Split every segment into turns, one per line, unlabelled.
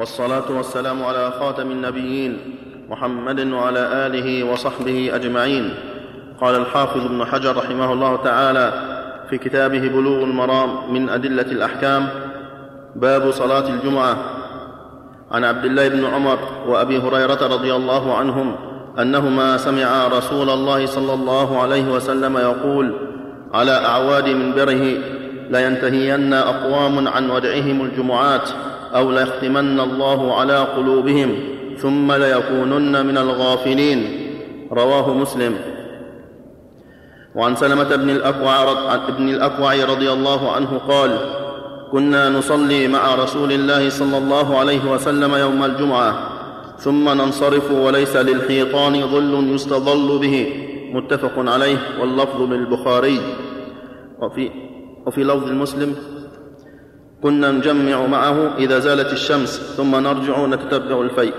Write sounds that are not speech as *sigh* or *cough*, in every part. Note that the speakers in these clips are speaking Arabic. والصلاه والسلام على خاتم النبيين محمد وعلى اله وصحبه اجمعين قال الحافظ ابن حجر رحمه الله تعالى في كتابه بلوغ المرام من ادله الاحكام باب صلاه الجمعه عن عبد الله بن عمر وابي هريره رضي الله عنهم انهما سمعا رسول الله صلى الله عليه وسلم يقول على اعواد منبره لينتهين اقوام عن ودعهم الجمعات او ليختمن الله على قلوبهم ثم ليكونن من الغافلين رواه مسلم وعن سلمة بن الأكوع, بن الأكوع رضي الله عنه قال كنا نصلي مع رسول الله صلى الله عليه وسلم يوم الجمعة ثم ننصرف وليس للحيطان ظل يستظل به متفق عليه واللفظ للبخاري وفي, وفي لفظ مسلم كنا نجمع معه إذا زالت الشمس ثم نرجع نتبع الفيء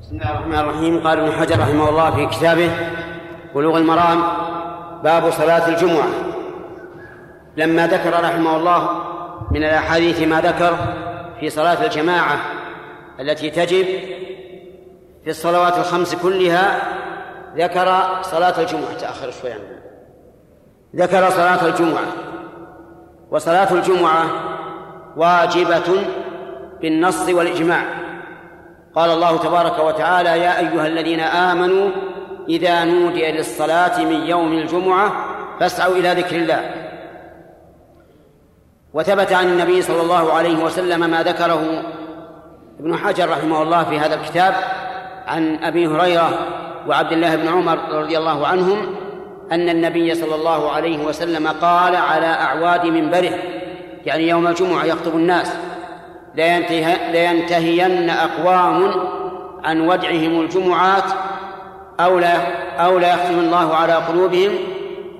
بسم الله الرحمن الرحيم قال ابن حجر رحمه الله في كتابه بلوغ المرام باب صلاة الجمعة لما ذكر رحمه الله من الأحاديث ما ذكر في صلاة الجماعة التي تجب في الصلوات الخمس كلها ذكر صلاة الجمعة تأخر شوي عنه ذكر صلاة الجمعة وصلاة الجمعة واجبة بالنص والإجماع قال الله تبارك وتعالى يا أيها الذين آمنوا إذا نودي للصلاة من يوم الجمعة فاسعوا إلى ذكر الله وثبت عن النبي صلى الله عليه وسلم ما ذكره ابن حجر رحمه الله في هذا الكتاب عن أبي هريرة وعبد الله بن عمر رضي الله عنهم أن النبي صلى الله عليه وسلم قال على أعواد منبره يعني يوم الجمعة يخطب الناس لينتهين أقوام عن ودعهم الجمعات أو لا أو لا يختم الله على قلوبهم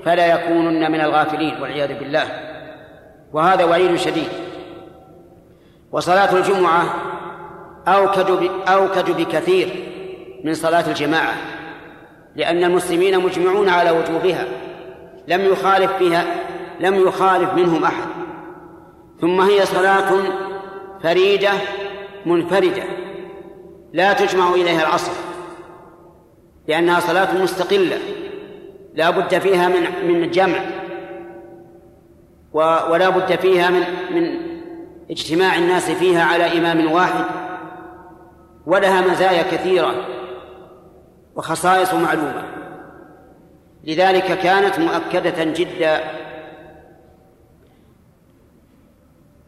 فلا يكونن من الغافلين والعياذ بالله وهذا وعيد شديد وصلاة الجمعة أوكد أوكد بكثير من صلاة الجماعة لأن المسلمين مجمعون على وجوبها لم يخالف فيها لم يخالف منهم أحد ثم هي صلاة فريدة منفردة لا تجمع إليها العصر لأنها صلاة مستقلة لا بد فيها من من جمع ولا بد فيها من من اجتماع الناس فيها على إمام واحد ولها مزايا كثيرة وخصائص معلومة لذلك كانت مؤكدة جدا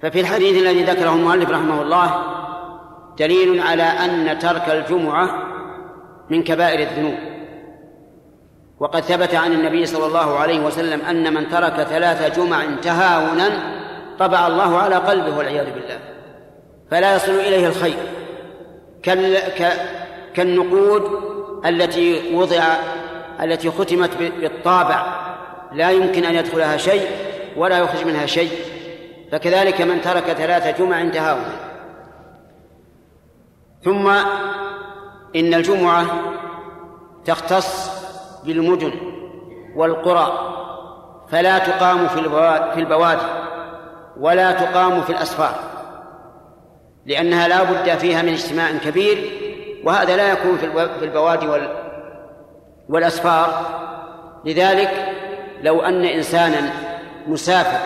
ففي الحديث الذي ذكره المؤلف رحمه الله دليل على أن ترك الجمعة من كبائر الذنوب وقد ثبت عن النبي صلى الله عليه وسلم أن من ترك ثلاث جمع تهاونا طبع الله على قلبه والعياذ بالله فلا يصل إليه الخير كالنقود التي وضع التي ختمت بالطابع لا يمكن أن يدخلها شيء ولا يخرج منها شيء فكذلك من ترك ثلاثة جمع انتهاؤها ثم إن الجمعة تختص بالمدن والقرى فلا تقام في في البوادي ولا تقام في الأسفار لأنها لا بد فيها من اجتماع كبير وهذا لا يكون في البوادي والأسفار لذلك لو أن إنسانا مسافر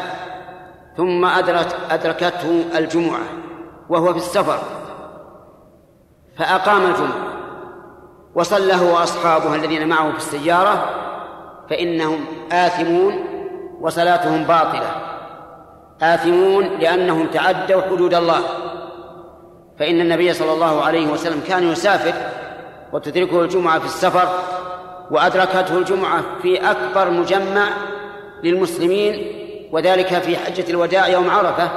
ثم أدرت أدركته الجمعة وهو في السفر فأقام الجمعة وصلى هو وأصحابه الذين معه في السيارة فإنهم آثمون وصلاتهم باطلة آثمون لأنهم تعدوا حدود الله فإن النبي صلى الله عليه وسلم كان يسافر وتدركه الجمعة في السفر وأدركته الجمعة في أكبر مجمع للمسلمين وذلك في حجة الوداع يوم عرفة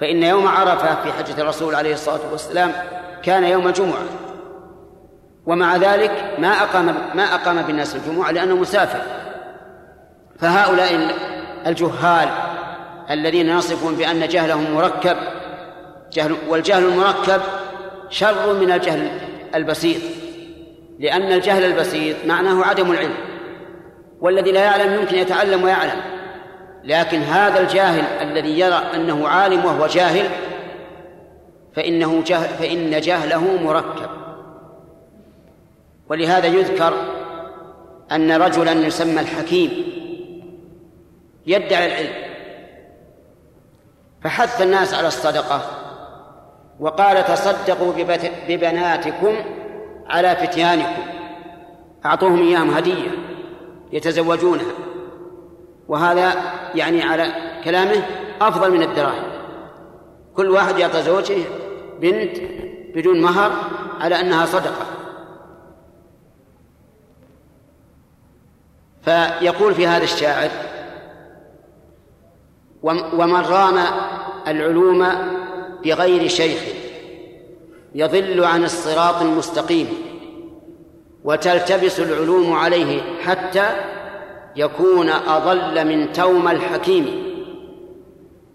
فإن يوم عرفة في حجة الرسول عليه الصلاة والسلام كان يوم جمعة ومع ذلك ما أقام ما أقام بالناس الجمعة لأنه مسافر فهؤلاء الجهال الذين يصفون بأن جهلهم مركب جهل والجهل المركب شر من الجهل البسيط لأن الجهل البسيط معناه عدم العلم والذي لا يعلم يمكن يتعلم ويعلم لكن هذا الجاهل الذي يرى أنه عالم وهو جاهل فإنه جهل فإن جهله مركب ولهذا يذكر أن رجلا يسمى الحكيم يدعي العلم فحث الناس على الصدقة وقال تصدقوا ببناتكم على فتيانكم أعطوهم إياهم هدية يتزوجونها وهذا يعني على كلامه أفضل من الدراهم كل واحد يعطى زوجه بنت بدون مهر على أنها صدقة فيقول في هذا الشاعر ومن رام العلوم بغير شيخ يضل عن الصراط المستقيم وتلتبس العلوم عليه حتى يكون أضل من توم الحكيم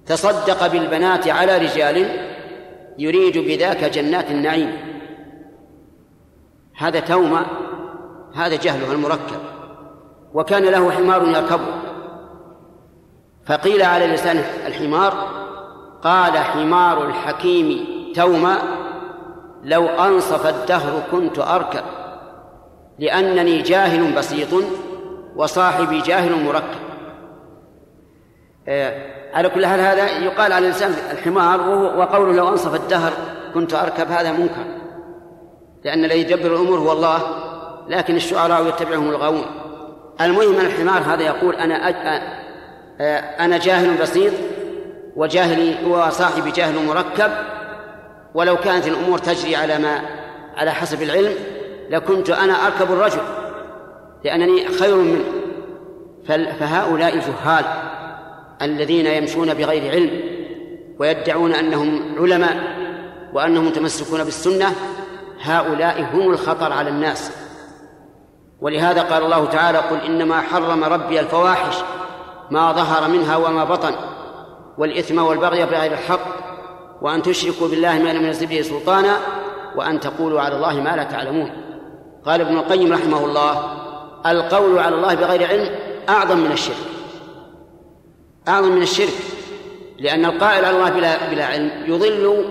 تصدق بالبنات على رجال يريد بذاك جنات النعيم هذا توم هذا جهله المركب وكان له حمار يركبه فقيل على لسان الحمار قال حمار الحكيم توما لو أنصف الدهر كنت أركب لأنني جاهل بسيط وصاحبي جاهل مركب آه، على كل حال هذا يقال على الإنسان الحمار وقوله لو أنصف الدهر كنت أركب هذا منكر لأن الذي يدبر الأمور هو الله لكن الشعراء يتبعهم الغاوون المهم الحمار هذا يقول أنا آه، آه، أنا جاهل بسيط وجهل وصاحب جهل مركب ولو كانت الأمور تجري على ما على حسب العلم لكنت أنا أركب الرجل لأنني خير منه فهؤلاء الجهال الذين يمشون بغير علم ويدعون أنهم علماء وأنهم متمسكون بالسنة هؤلاء هم الخطر على الناس ولهذا قال الله تعالى قل إنما حرم ربي الفواحش ما ظهر منها وما بطن والإثم والبغي بغير الحق وأن تشركوا بالله ما لم ينزل به سلطانا وأن تقولوا على الله ما لا تعلمون قال ابن القيم رحمه الله القول على الله بغير علم أعظم من الشرك أعظم من الشرك لأن القائل على الله بلا, بلا علم يضل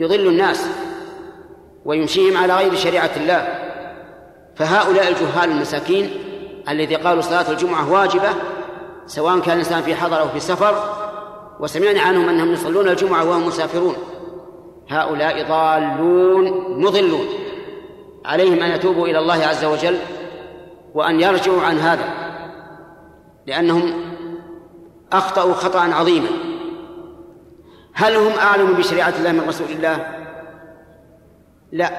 يضل الناس ويمشيهم على غير شريعة الله فهؤلاء الجهال المساكين الذي قالوا صلاة الجمعة واجبة سواء كان الإنسان في حضر أو في سفر وسمعنا عنهم أنهم يصلون الجمعة وهم مسافرون هؤلاء ضالون مضلون عليهم أن يتوبوا إلى الله عز وجل وأن يرجعوا عن هذا لأنهم أخطأوا خطأ عظيما هل هم أعلم بشريعة الله من رسول الله؟ لا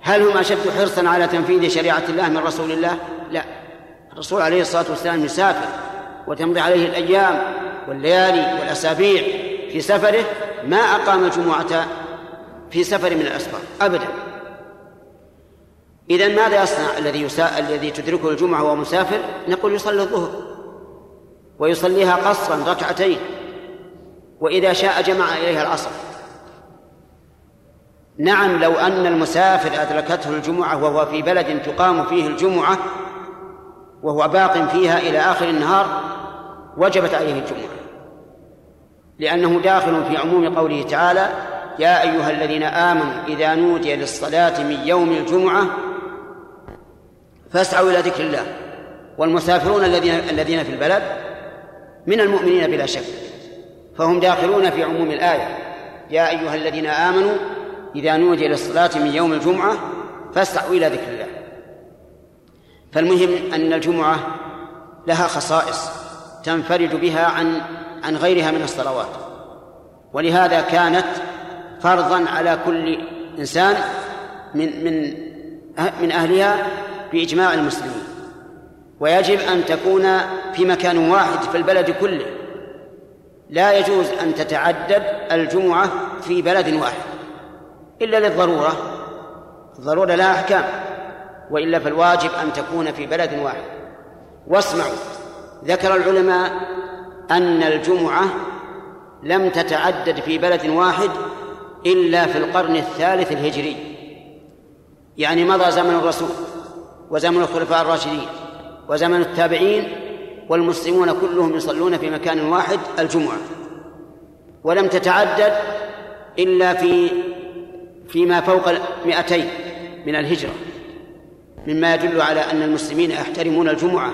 هل هم أشد حرصا على تنفيذ شريعة الله من رسول الله؟ لا الرسول عليه الصلاة والسلام يسافر وتمضي عليه الأيام والليالي والأسابيع في سفره ما أقام الجمعة في سفر من الأسفار أبدا إذا ماذا يصنع الذي يسأل الذي تدركه الجمعة وهو مسافر نقول يصلي الظهر ويصليها قصرا ركعتين وإذا شاء جمع إليها العصر نعم لو أن المسافر أدركته الجمعة وهو في بلد تقام فيه الجمعة وهو باق فيها إلى آخر النهار وجبت عليه الجمعة لأنه داخل في عموم قوله تعالى يا أيها الذين آمنوا إذا نودي للصلاة من يوم الجمعة فاسعوا إلى ذكر الله والمسافرون الذين الذين في البلد من المؤمنين بلا شك فهم داخلون في عموم الآية يا أيها الذين آمنوا إذا نودي للصلاة من يوم الجمعة فاسعوا إلى ذكر الله فالمهم أن الجمعة لها خصائص تنفرد بها عن عن غيرها من الصلوات ولهذا كانت فرضا على كل انسان من من أه من اهلها باجماع المسلمين ويجب ان تكون في مكان واحد في البلد كله لا يجوز ان تتعدد الجمعه في بلد واحد الا للضروره الضروره لها احكام والا فالواجب ان تكون في بلد واحد واسمعوا ذكر العلماء أن الجمعة لم تتعدد في بلد واحد إلا في القرن الثالث الهجري يعني مضى زمن الرسول وزمن الخلفاء الراشدين وزمن التابعين والمسلمون كلهم يصلون في مكان واحد الجمعة ولم تتعدد إلا في فيما فوق المئتين من الهجرة مما يدل على أن المسلمين يحترمون الجمعة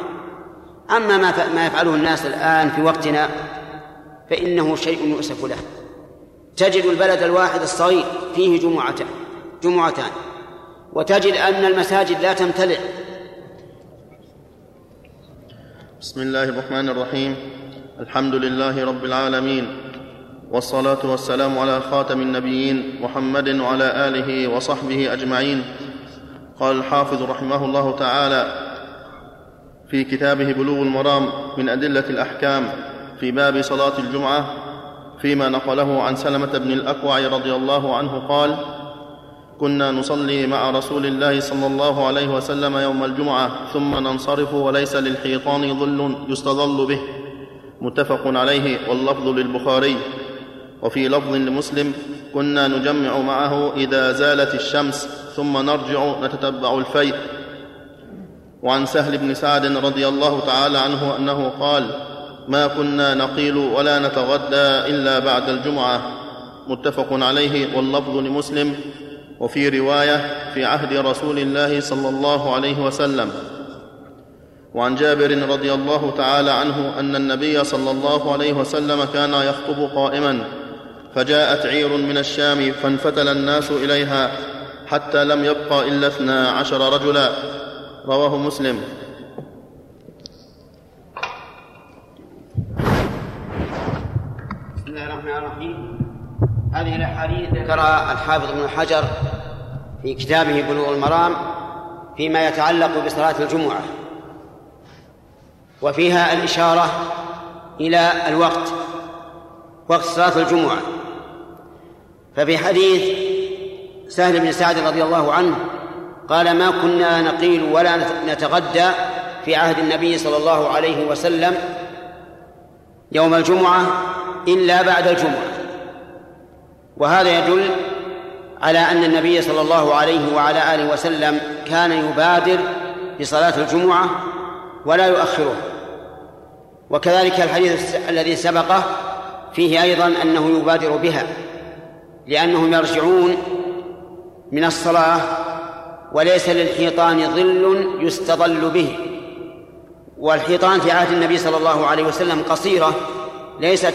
أما ما ما يفعله الناس الآن في وقتنا فإنه شيء يؤسف له تجد البلد الواحد الصغير فيه جمعتان جمعتان وتجد أن المساجد لا تمتلئ بسم الله الرحمن الرحيم الحمد لله رب العالمين والصلاة والسلام على خاتم النبيين محمد وعلى آله وصحبه أجمعين قال الحافظ رحمه الله تعالى في كتابه بلوغ المرام من أدلة الأحكام في باب صلاة الجمعة فيما نقله عن سلمة بن الأكوع رضي الله عنه قال: كنا نصلي مع رسول الله صلى الله عليه وسلم يوم الجمعة ثم ننصرف وليس للحيطان ظل يستظل به متفق عليه واللفظ للبخاري وفي لفظ لمسلم كنا نجمع معه إذا زالت الشمس ثم نرجع نتتبع الفيء وعن سهل بن سعد رضي الله تعالى عنه انه قال ما كنا نقيل ولا نتغدى الا بعد الجمعه متفق عليه واللفظ لمسلم وفي روايه في عهد رسول الله صلى الله عليه وسلم وعن جابر رضي الله تعالى عنه ان النبي صلى الله عليه وسلم كان يخطب قائما فجاءت عير من الشام فانفتل الناس اليها حتى لم يبق الا اثنا عشر رجلا رواه مسلم بسم الله الرحمن الرحيم هذه الاحاديث ذكرها الحافظ ابن حجر في كتابه بلوغ المرام فيما يتعلق بصلاه الجمعه وفيها الاشاره الى الوقت وقت صلاه الجمعه ففي حديث سهل بن سعد رضي الله عنه قال ما كنا نقيل ولا نتغدى في عهد النبي صلى الله عليه وسلم يوم الجمعة إلا بعد الجمعة وهذا يدل على أن النبي صلى الله عليه وعلى آله وسلم كان يبادر بصلاة الجمعة ولا يؤخرها وكذلك الحديث الذي سبقه فيه أيضا أنه يبادر بها لأنهم يرجعون من الصلاة وليس للحيطان ظل يستظل به والحيطان في عهد النبي صلى الله عليه وسلم قصيرة ليست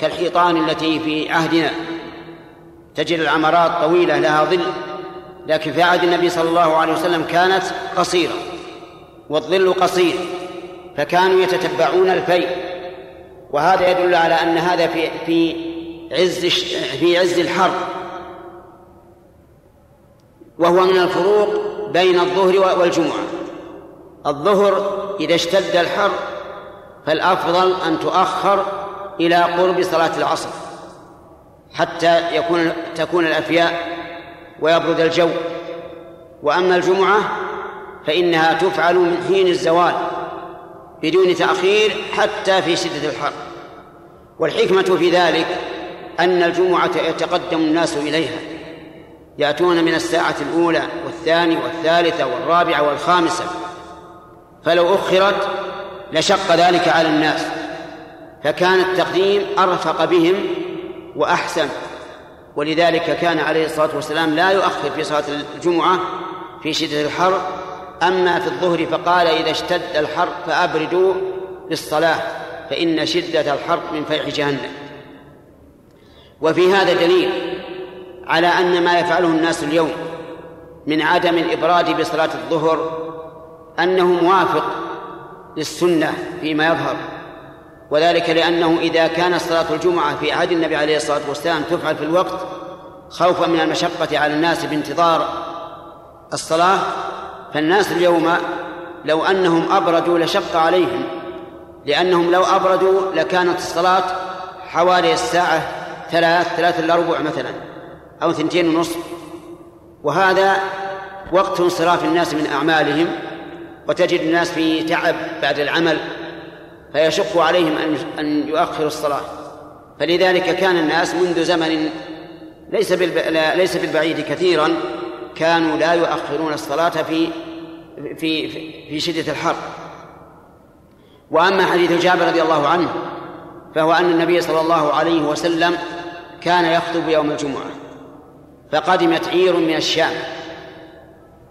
كالحيطان التي في عهدنا تجد العمرات طويلة لها ظل لكن في عهد النبي صلى الله عليه وسلم كانت قصيرة والظل قصير فكانوا يتتبعون الفيء وهذا يدل على أن هذا في في عز في عز الحرب وهو من الفروق بين الظهر والجمعة الظهر إذا اشتد الحر فالأفضل أن تؤخر إلى قرب صلاة العصر حتى يكون تكون الأفياء ويبرد الجو وأما الجمعة فإنها تفعل من حين الزوال بدون تأخير حتى في شدة الحر والحكمة في ذلك أن الجمعة يتقدم الناس إليها يأتون من الساعة الأولى والثانية والثالثة والرابعة والخامسة فلو أخرت لشق ذلك على الناس فكان التقديم أرفق بهم وأحسن ولذلك كان عليه الصلاة والسلام لا يؤخر في صلاة الجمعة في شدة الحر أما في الظهر فقال إذا اشتد الحر فأبردوا بالصلاة فإن شدة الحر من فيح جهنم وفي هذا دليل على أن ما يفعله الناس اليوم من عدم الإبراد بصلاة الظهر أنه موافق للسنة فيما يظهر وذلك لأنه إذا كان صلاة الجمعة في عهد النبي عليه الصلاة والسلام تفعل في الوقت خوفا من المشقة على الناس بانتظار الصلاة فالناس اليوم لو أنهم أبردوا لشق عليهم لأنهم لو أبردوا لكانت الصلاة حوالي الساعة ثلاث ثلاث إلا ربع مثلا أو ثنتين ونصف وهذا وقت انصراف الناس من أعمالهم وتجد الناس في تعب بعد العمل فيشق عليهم أن يؤخروا الصلاة فلذلك كان الناس منذ زمن ليس ليس بالبعيد كثيرا كانوا لا يؤخرون الصلاة في في في شدة الحر وأما حديث جابر رضي الله عنه فهو أن النبي صلى الله عليه وسلم كان يخطب يوم الجمعة فقدمت عير من الشام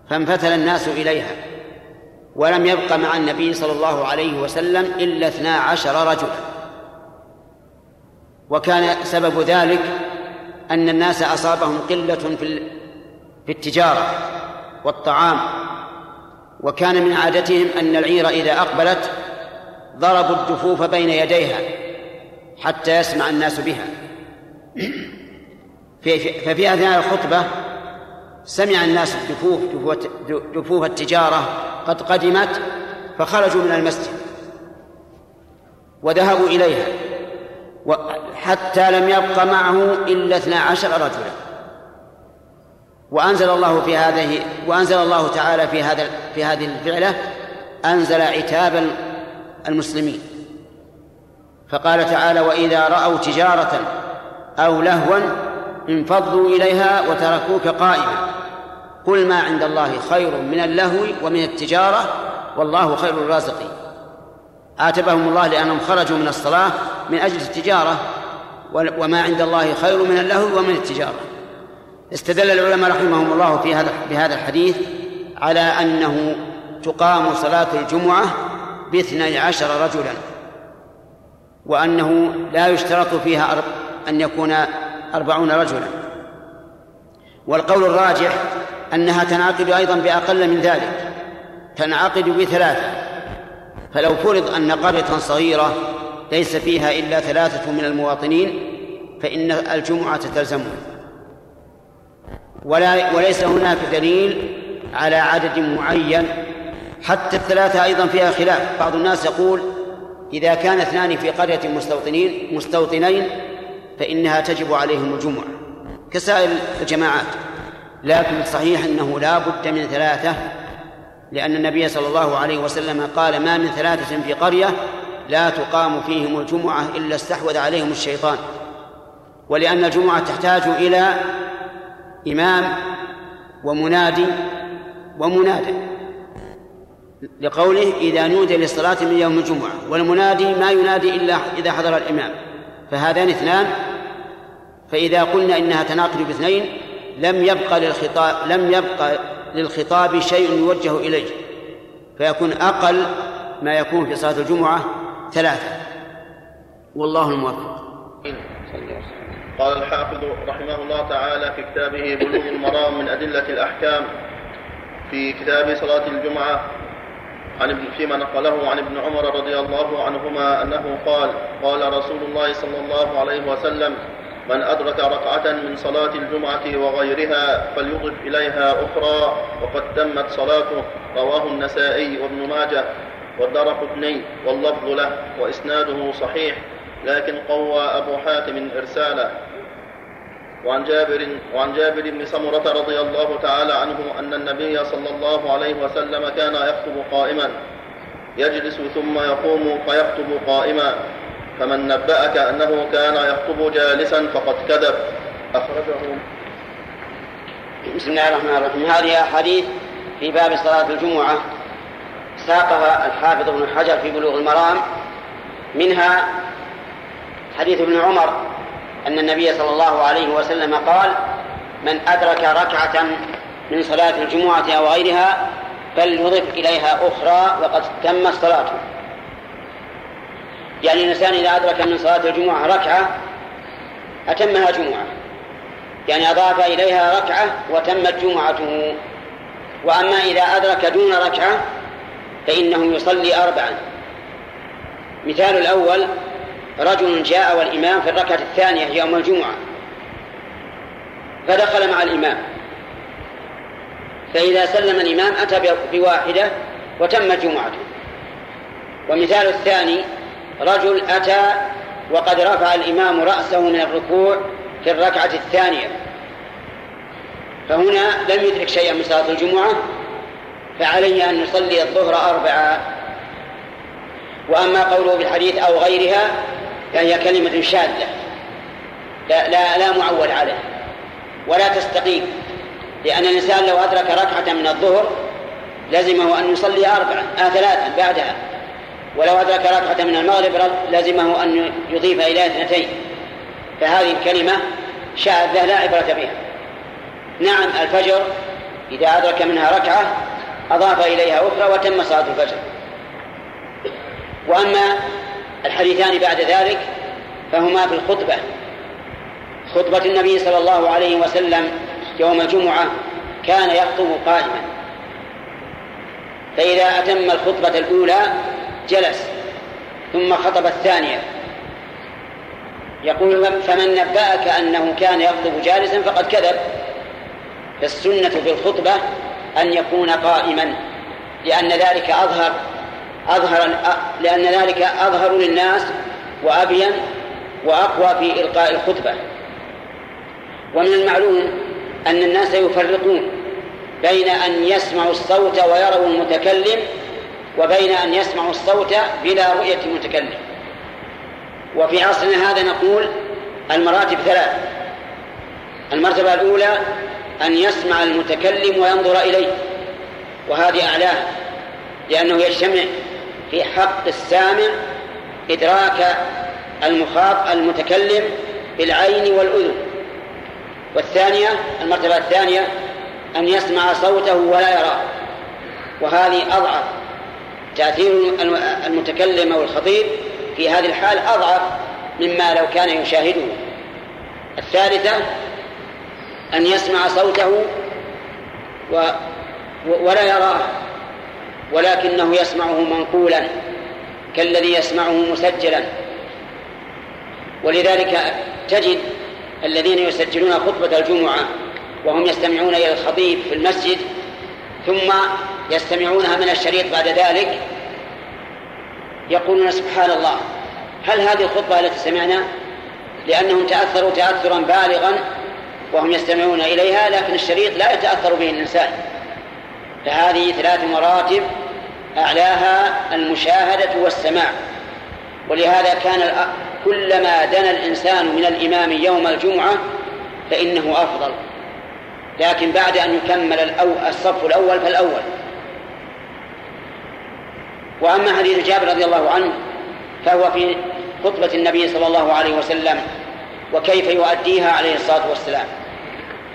فانفتل الناس إليها ولم يبق مع النبي صلى الله عليه وسلم إلا اثنا عشر رجلا وكان سبب ذلك أن الناس أصابهم قلة في في التجارة والطعام وكان من عادتهم أن العير إذا أقبلت ضربوا الدفوف بين يديها حتى يسمع الناس بها ففي أثناء الخطبة سمع الناس الدفوف دفوف التجارة قد قدمت فخرجوا من المسجد وذهبوا إليها حتى لم يبق معه إلا اثنا عشر رجلا وأنزل الله في هذه وأنزل الله تعالى في هذا في هذه الفعلة أنزل عتاب المسلمين فقال تعالى وإذا رأوا تجارة أو لهوا انفضوا إليها وتركوك قائما قل ما عند الله خير من اللهو ومن التجارة والله خير الرازقين عاتبهم الله لأنهم خرجوا من الصلاة من أجل التجارة وما عند الله خير من اللهو ومن التجارة استدل العلماء رحمهم الله في هذا بهذا الحديث على أنه تقام صلاة الجمعة باثني عشر رجلا وأنه لا يشترط فيها أن يكون أربعون رجلا والقول الراجح أنها تنعقد أيضا بأقل من ذلك تنعقد بثلاثة فلو فرض أن قرية صغيرة ليس فيها إلا ثلاثة من المواطنين فإن الجمعة تلزمه ولا وليس هناك دليل على عدد معين حتى الثلاثة أيضا فيها خلاف بعض الناس يقول إذا كان اثنان في قرية مستوطنين مستوطنين فإنها تجب عليهم الجمعة كسائر الجماعات لكن صحيح أنه لا بد من ثلاثة لأن النبي صلى الله عليه وسلم قال ما من ثلاثة في قرية لا تقام فيهم الجمعة إلا استحوذ عليهم الشيطان ولأن الجمعة تحتاج إلى إمام ومنادي ومنادى لقوله إذا نودي للصلاة من يوم الجمعة والمنادي ما ينادي إلا إذا حضر الإمام فهذان اثنان فإذا قلنا إنها تناقض باثنين لم يبقى للخطاب لم يبقى للخطاب شيء يوجه إليه فيكون أقل ما يكون في صلاة الجمعة ثلاثة والله الموفق قال الحافظ رحمه الله تعالى في كتابه بلوغ المرام من أدلة الأحكام في كتاب صلاة الجمعة عن ابن فيما نقله عن ابن عمر رضي الله عنهما أنه قال قال رسول الله صلى الله عليه وسلم من أدرك ركعة من صلاة الجمعة وغيرها فليضف إليها أخرى وقد تمت صلاته رواه النسائي وابن ماجه والدر قطني واللفظ له وإسناده صحيح لكن قوى أبو حاتم إرساله وعن جابر وعن جابر بن سمرة رضي الله تعالى عنه أن النبي صلى الله عليه وسلم كان يخطب قائما يجلس ثم يقوم فيخطب قائما فمن نبأك أنه كان يخطب جالسا فقد كذب أخرجه بسم الله الرحمن الرحيم هذه أحاديث في باب صلاة الجمعة ساقها الحافظ ابن حجر في بلوغ المرام منها حديث ابن عمر أن النبي صلى الله عليه وسلم قال من أدرك ركعة من صلاة الجمعة أو غيرها فليضف إليها أخرى وقد تمت صلاته يعني الإنسان إذا أدرك من صلاة الجمعة ركعة أتمها جمعة يعني أضاف إليها ركعة وتمت جمعته وأما إذا أدرك دون ركعة فإنه يصلي أربعا مثال الأول رجل جاء والإمام في الركعة الثانية يوم الجمعة فدخل مع الإمام فإذا سلم الإمام أتى بواحدة وتمت جمعته ومثال الثاني رجل أتى وقد رفع الإمام رأسه من الركوع في الركعة الثانية فهنا لم يدرك شيئا من صلاة الجمعة فعليه أن يصلي الظهر أربعة وأما قوله في الحديث أو غيرها فهي كلمة شاذة لا, لا, لا معول عليه ولا تستقيم لأن الإنسان لو أدرك ركعة من الظهر لزمه أن يصلي أربعا آه ثلاثا بعدها ولو أدرك ركعة من المغرب لزمه أن يضيف إلى اثنتين فهذه الكلمة شاذة لا عبرة بها نعم الفجر إذا أدرك منها ركعة أضاف إليها أخرى وتم صلاة الفجر وأما الحديثان بعد ذلك فهما في الخطبة خطبة النبي صلى الله عليه وسلم يوم الجمعة كان يخطب قائما فإذا أتم الخطبة الأولى جلس ثم خطب الثانية يقول فمن نبأك أنه كان يخطب جالسا فقد كذب فالسنة في الخطبة أن يكون قائما لأن ذلك أظهر أظهر لأن ذلك أظهر للناس وأبين وأقوى في إلقاء الخطبة ومن المعلوم أن الناس يفرقون بين أن يسمعوا الصوت ويروا المتكلم وبين أن يسمعوا الصوت بلا رؤية المتكلم وفي عصرنا هذا نقول المراتب ثلاث المرتبة الأولى أن يسمع المتكلم وينظر إليه وهذه أعلاه لأنه يجتمع في حق السامع إدراك المخاط المتكلم بالعين والأذن والثانية المرتبة الثانية أن يسمع صوته ولا يراه وهذه أضعف تأثير المتكلم أو الخطيب في هذه الحال أضعف مما لو كان يشاهده الثالثة أن يسمع صوته و ولا يراه ولكنه يسمعه منقولا كالذي يسمعه مسجلا ولذلك تجد الذين يسجلون خطبة الجمعة وهم يستمعون إلى الخطيب في المسجد ثم يستمعونها من الشريط بعد ذلك يقولون سبحان الله هل هذه الخطبة التي سمعنا لأنهم تأثروا تأثرا بالغا وهم يستمعون إليها لكن الشريط لا يتأثر به الإنسان فهذه ثلاث مراتب أعلاها المشاهدة والسماع ولهذا كان كلما دنا الإنسان من الإمام يوم الجمعة فإنه أفضل لكن بعد أن يكمل الصف الأول فالأول وأما حديث جابر رضي الله عنه فهو في خطبة النبي صلى الله عليه وسلم وكيف يؤديها عليه الصلاة والسلام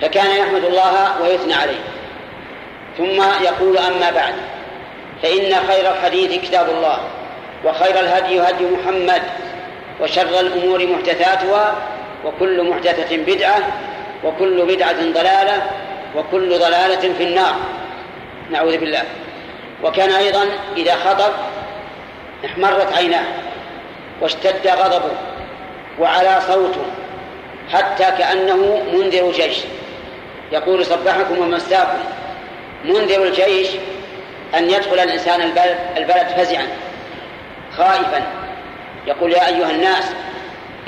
فكان يحمد الله ويثنى عليه ثم يقول أما بعد فإن خير الحديث كتاب الله وخير الهدي هدي محمد وشر الأمور محدثاتها وكل محدثة بدعة وكل بدعة ضلالة وكل ضلالة في النار نعوذ بالله وكان أيضا إذا خطب احمرت عيناه واشتد غضبه وعلى صوته حتى كأنه منذر جيش يقول صبحكم ومساكم منذر الجيش أن يدخل الإنسان البلد, البلد فزعا خائفا يقول يا أيها الناس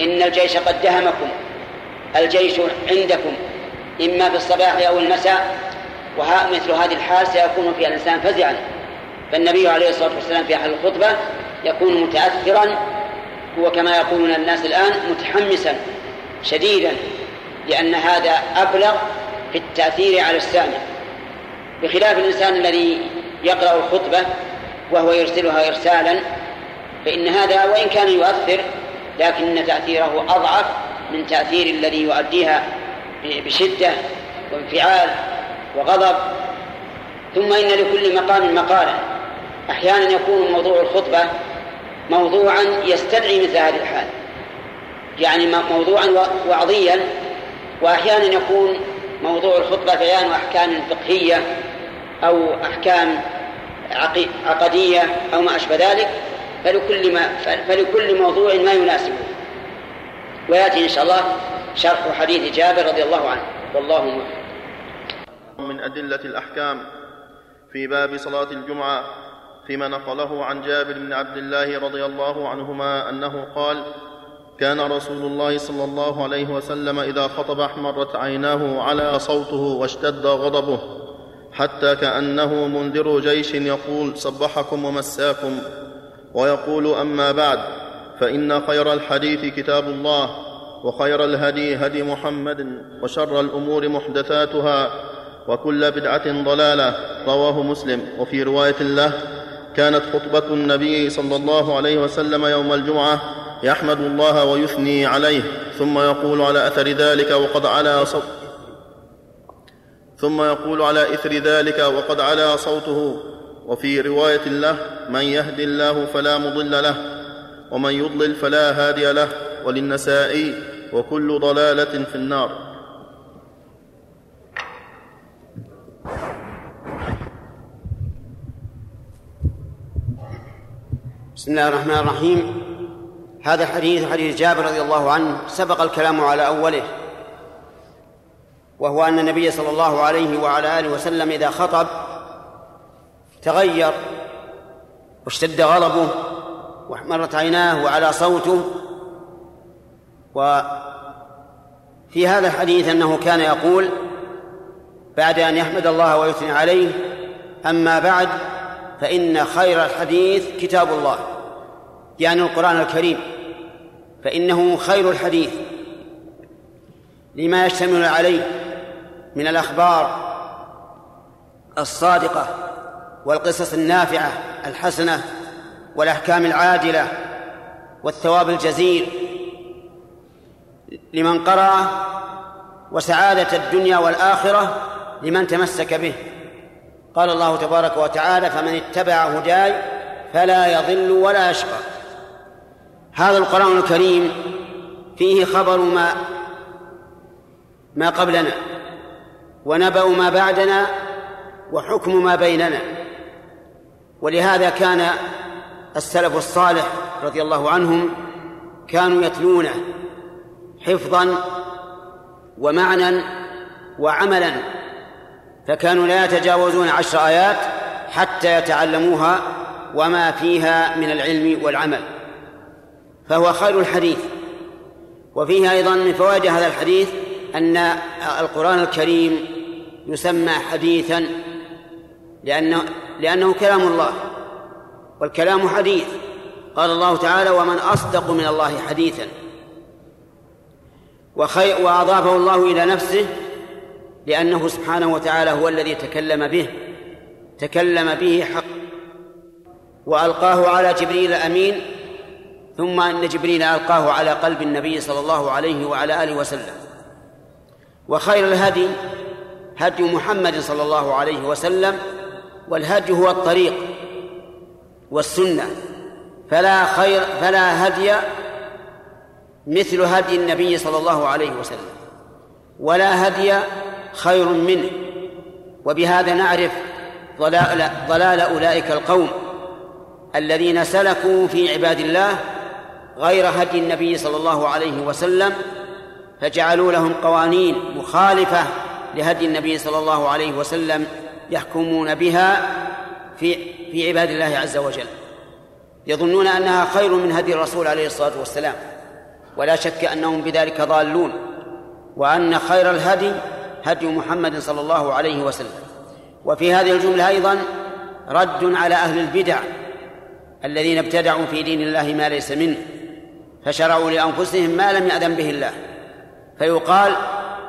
إن الجيش قد دهمكم الجيش عندكم إما في الصباح أو المساء وها مثل هذه الحال سيكون فيها الإنسان فزعا فالنبي عليه الصلاة والسلام في أحد الخطبة يكون متأثرا هو كما يقولون الناس الآن متحمسا شديدا لأن هذا أبلغ في التأثير على السامع بخلاف الإنسان الذي يقرأ الخطبة وهو يرسلها إرسالا فإن هذا وإن كان يؤثر لكن تأثيره أضعف من تأثير الذي يؤديها بشدة وانفعال وغضب ثم إن لكل مقام مقالة أحيانا يكون موضوع الخطبة موضوعا يستدعي مثل هذه الحال يعني موضوعا وعظيا وأحيانا يكون موضوع الخطبة بيان أحكام فقهية أو أحكام عقدية أو ما أشبه ذلك فلكل, ما فلكل موضوع ما يناسبه وياتي ان شاء الله شرح حديث جابر رضي الله عنه والله موفق من أدلة الأحكام في باب صلاة الجمعة فيما نقله عن جابر بن عبد الله رضي الله عنهما أنه قال كان رسول الله صلى الله عليه وسلم إذا خطب أحمرت عيناه على صوته واشتد غضبه حتى كأنه منذر جيش يقول صبحكم ومساكم ويقول أما بعد فان خير الحديث كتاب الله وخير الهدي هدي محمد وشر الامور محدثاتها وكل بدعه ضلاله رواه مسلم وفي روايه له كانت خطبه النبي صلى الله عليه وسلم يوم الجمعه يحمد الله ويثني عليه ثم يقول على اثر ذلك وقد علا صوت ثم يقول على اثر ذلك وقد علا صوته وفي روايه له من يهد الله فلا مضل له ومن يضلل فلا هادي له وللنسائي وكل ضلاله في النار بسم الله الرحمن الرحيم هذا حديث حديث جابر رضي الله عنه سبق الكلام على اوله وهو ان النبي صلى الله عليه وعلى اله وسلم اذا خطب تغير واشتد غضبه واحمرت عيناه وعلى صوته وفي هذا الحديث أنه كان يقول بعد أن يحمد الله ويثني عليه أما بعد فإن خير الحديث كتاب الله يعني القرآن الكريم فإنه خير الحديث لما يشتمل عليه من الأخبار الصادقة والقصص النافعة الحسنة والأحكام العادلة والثواب الجزيل لمن قرأ وسعادة الدنيا والآخرة لمن تمسك به قال الله تبارك وتعالى فمن اتبع هداي فلا يضل ولا يشقى هذا القرآن الكريم فيه خبر ما ما قبلنا ونبأ ما بعدنا وحكم ما بيننا ولهذا كان السلف الصالح رضي الله عنهم كانوا يتلونه حفظا ومعنى وعملا فكانوا لا يتجاوزون عشر آيات حتى يتعلموها وما فيها من العلم والعمل فهو خير الحديث وفيه أيضا من فوائد هذا الحديث أن القرآن الكريم يسمى حديثا لأنه لأنه كلام الله والكلام حديث قال الله تعالى ومن أصدق من الله حديثا وخير وأضافه الله إلى نفسه لأنه سبحانه وتعالى هو الذي تكلم به تكلم به حق وألقاه على جبريل الأمين ثم أن جبريل ألقاه على قلب النبي صلى الله عليه وعلى آله وسلم وخير الهدي هدي محمد صلى الله عليه وسلم والهدي هو الطريق والسنة فلا خير فلا هدي مثل هدي النبي صلى الله عليه وسلم ولا هدي خير منه وبهذا نعرف ضلال ضلال أولئك القوم الذين سلكوا في عباد الله غير هدي النبي صلى الله عليه وسلم فجعلوا لهم قوانين مخالفة لهدي النبي صلى الله عليه وسلم يحكمون بها في في عباد الله عز وجل يظنون انها خير من هدي الرسول عليه الصلاه والسلام ولا شك انهم بذلك ضالون وان خير الهدي هدي محمد صلى الله عليه وسلم وفي هذه الجمله ايضا رد على اهل البدع الذين ابتدعوا في دين الله ما ليس منه فشرعوا لانفسهم ما لم ياذن به الله فيقال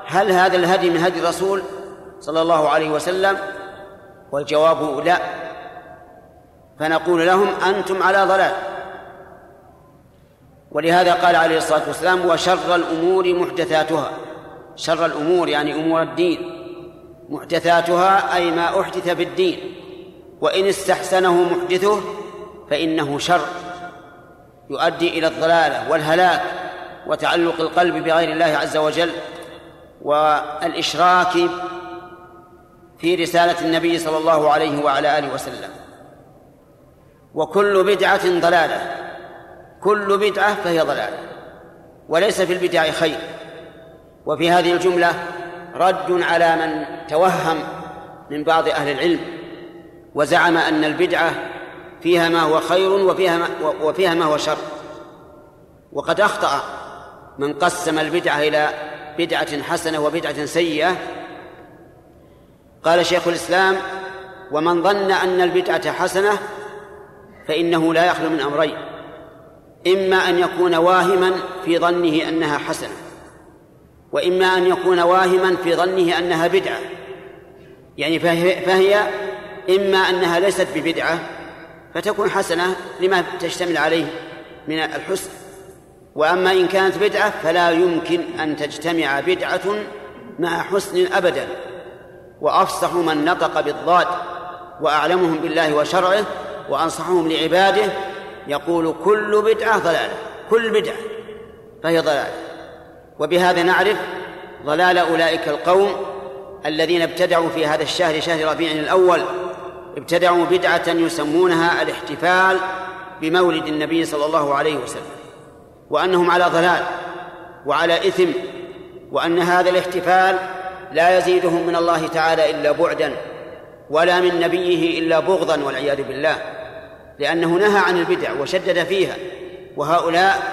هل هذا الهدي من هدي الرسول صلى الله عليه وسلم والجواب لا فنقول لهم أنتم على ضلال ولهذا قال عليه الصلاة والسلام وشر الأمور محدثاتها شر الأمور يعني أمور الدين محدثاتها أي ما أحدث بالدين وإن استحسنه محدثه فإنه شر يؤدي إلى الضلالة والهلاك وتعلق القلب بغير الله عز وجل والإشراك في رسالة النبي صلى الله عليه وعلى آله وسلم وكل بدعة ضلالة كل بدعة فهي ضلالة وليس في البدع خير وفي هذه الجملة رد على من توهم من بعض أهل العلم وزعم أن البدعة فيها ما هو خير وفيها ما, وفيها ما هو شر وقد أخطأ من قسم البدعة إلى بدعة حسنة وبدعة سيئة قال شيخ الإسلام ومن ظن أن البدعة حسنة فإنه لا يخلو من أمرين إما أن يكون واهما في ظنه أنها حسنة وإما أن يكون واهما في ظنه أنها بدعة يعني فهي, فهي إما أنها ليست ببدعة فتكون حسنة لما تشتمل عليه من الحسن وأما إن كانت بدعة فلا يمكن أن تجتمع بدعة مع حسن أبدا وأفصح من نطق بالضاد وأعلمهم بالله وشرعه وأنصحهم لعباده يقول كل بدعة ضلالة كل بدعة فهي ضلالة وبهذا نعرف ضلال أولئك القوم الذين ابتدعوا في هذا الشهر شهر ربيع الأول ابتدعوا بدعة يسمونها الاحتفال بمولد النبي صلى الله عليه وسلم وأنهم على ضلال وعلى إثم وأن هذا الاحتفال لا يزيدهم من الله تعالى إلا بعدا ولا من نبيه إلا بغضا والعياذ بالله لأنه نهى عن البدع وشدد فيها وهؤلاء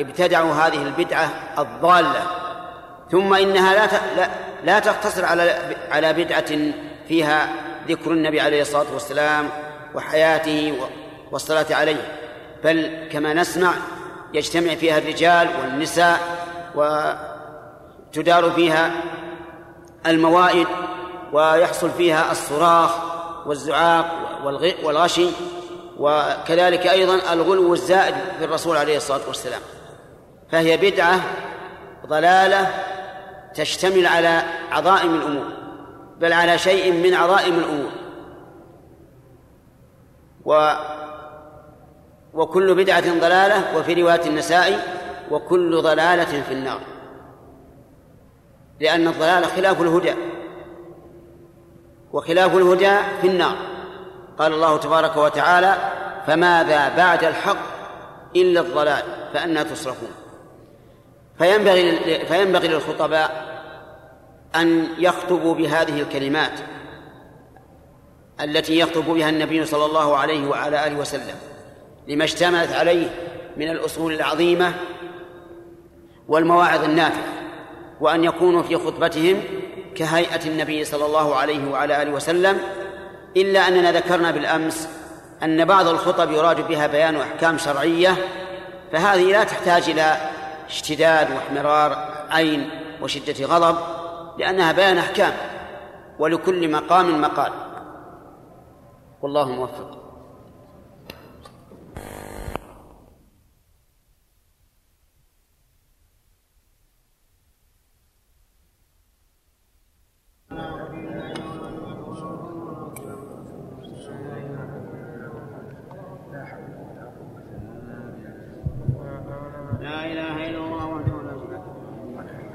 ابتدعوا هذه البدعة الضالة ثم إنها لا لا, تقتصر على على بدعة فيها ذكر النبي عليه الصلاة والسلام وحياته والصلاة عليه بل كما نسمع يجتمع فيها الرجال والنساء وتدار فيها الموائد ويحصل فيها الصراخ والزعاق والغشي وكذلك أيضا الغلو الزائد في الرسول عليه الصلاة والسلام فهي بدعة ضلالة تشتمل على عظائم الأمور بل على شيء من عظائم الأمور و وكل بدعة ضلالة وفي رواية النسائي وكل ضلالة في النار لأن الضلالة خلاف الهدى وخلاف الهدى في النار قال الله تبارك وتعالى فماذا بعد الحق إلا الضلال فأنا تصرفون فينبغي فينبغي للخطباء أن يخطبوا بهذه الكلمات التي يخطب بها النبي صلى الله عليه وعلى آله وسلم لما اشتملت عليه من الأصول العظيمة والمواعظ النافعة وأن يكونوا في خطبتهم كهيئة النبي صلى الله عليه وعلى آله وسلم إلا أننا ذكرنا بالأمس أن بعض الخطب يراد بها بيان أحكام شرعية فهذه لا تحتاج إلى اشتداد واحمرار عين وشدة غضب لأنها بيان أحكام ولكل مقام مقال والله موفق
اله الا الله وحده لا شريك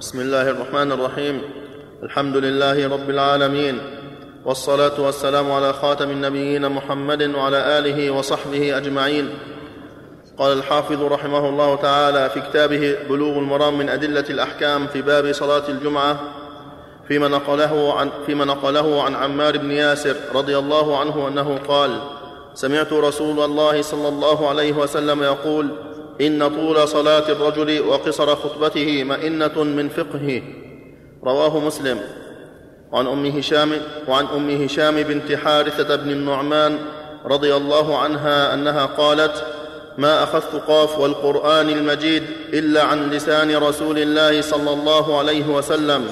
بسم الله الرحمن الرحيم الحمد لله رب العالمين والصلاه والسلام على خاتم النبيين محمد وعلى اله وصحبه اجمعين قال الحافظ رحمه الله تعالى في كتابه بلوغ المرام من أدلة الأحكام في باب صلاة الجمعة فيما نقله عن, فيما نقله عن عمار بن ياسر رضي الله عنه أنه قال سمعت رسول الله صلى الله عليه وسلم يقول ان طول صلاه الرجل وقصر خطبته مئنه من فقهه رواه مسلم وعن ام هشام وعن ام هشام بنت حارثه بن النعمان رضي الله عنها انها قالت ما اخذت قاف والقران المجيد الا عن لسان رسول الله صلى الله عليه وسلم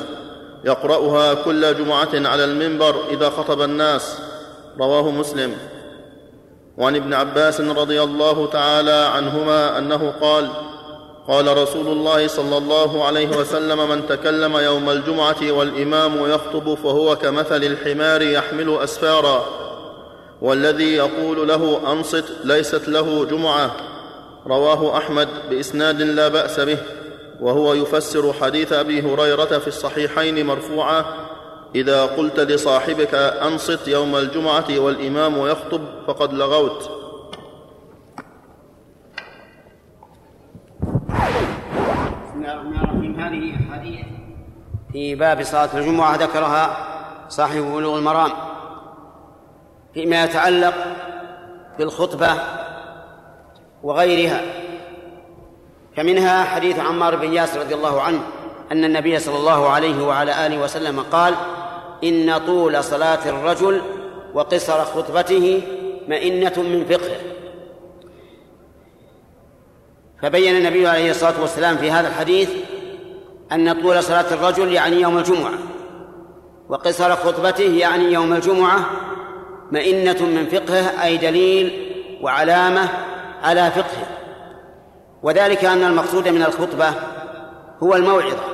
يقراها كل جمعه على المنبر اذا خطب الناس رواه مسلم وعن ابن عباس رضي الله تعالى عنهما انه قال قال رسول الله صلى الله عليه وسلم من تكلم يوم الجمعه والامام يخطب فهو كمثل الحمار يحمل اسفارا والذي يقول له انصت ليست له جمعه رواه احمد باسناد لا باس به وهو يفسر حديث ابي هريره في الصحيحين مرفوعا اذا قلت لصاحبك انصت يوم الجمعه والامام يخطب فقد لغوت
بسم الله الرحمن الرحيم هذه احاديث في باب صلاه الجمعه ذكرها صاحب بلوغ المرام فيما يتعلق بالخطبه وغيرها فمنها حديث عمار بن ياسر رضي الله عنه أن النبي صلى الله عليه وعلى آله وسلم قال إن طول صلاة الرجل وقصر خطبته مئنة من فقهه فبين النبي عليه الصلاة والسلام في هذا الحديث أن طول صلاة الرجل يعني يوم الجمعة وقصر خطبته يعني يوم الجمعة مئنة من فقهه أي دليل وعلامة على فقهه وذلك أن المقصود من الخطبة هو الموعظة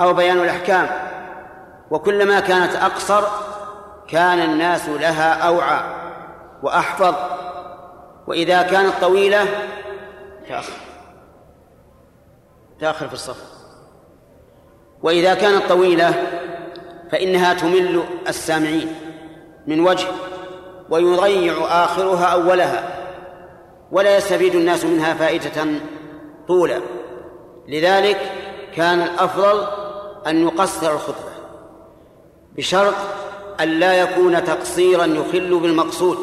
أو بيان الأحكام وكلما كانت أقصر كان الناس لها أوعى وأحفظ وإذا كانت طويلة تأخر تأخر في الصف وإذا كانت طويلة فإنها تمل السامعين من وجه ويضيع آخرها أولها ولا يستفيد الناس منها فائدة طولا لذلك كان الأفضل أن يقصر الخطبة بشرط أن لا يكون تقصيرا يخل بالمقصود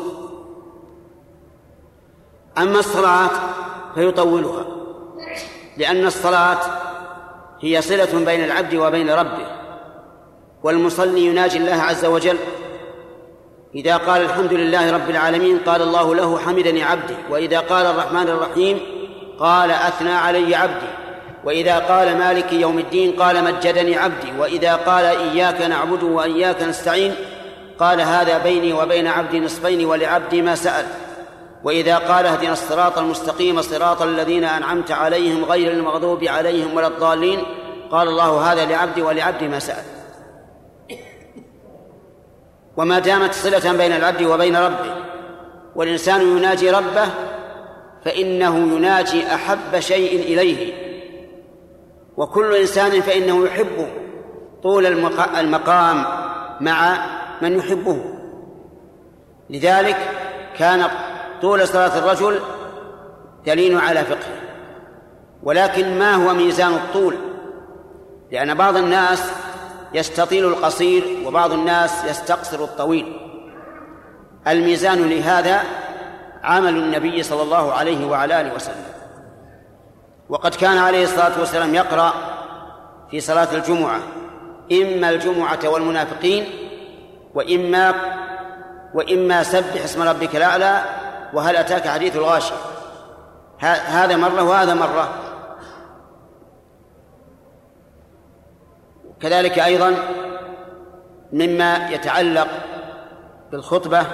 أما الصلاة فيطولها لأن الصلاة هي صلة بين العبد وبين ربه والمصلي يناجي الله عز وجل إذا قال الحمد لله رب العالمين قال الله له حمدني عبدي وإذا قال الرحمن الرحيم قال أثنى علي عبدي وإذا قال مالك يوم الدين قال مجدني عبدي وإذا قال إياك نعبد وإياك نستعين قال هذا بيني وبين عبدي نصفين ولعبدي ما سأل وإذا قال اهدنا الصراط المستقيم صراط الذين أنعمت عليهم غير المغضوب عليهم ولا الضالين قال الله هذا لعبدي ولعبدي ما سأل وما دامت صلة بين العبد وبين ربه والإنسان يناجي ربه فإنه يناجي أحب شيء إليه وكل إنسان فإنه يحب طول المقام مع من يحبه لذلك كان طول صلاة الرجل دليل على فقهه ولكن ما هو ميزان الطول لأن بعض الناس يستطيل القصير وبعض الناس يستقصر الطويل الميزان لهذا عمل النبي صلى الله عليه وعلى آله وسلم وقد كان عليه الصلاة والسلام يقرأ في صلاة الجمعة إما الجمعة والمنافقين وإما وإما سبح اسم ربك الأعلى وهل أتاك حديث الغاشية هذا مرة وهذا مرة كذلك أيضا مما يتعلق بالخطبة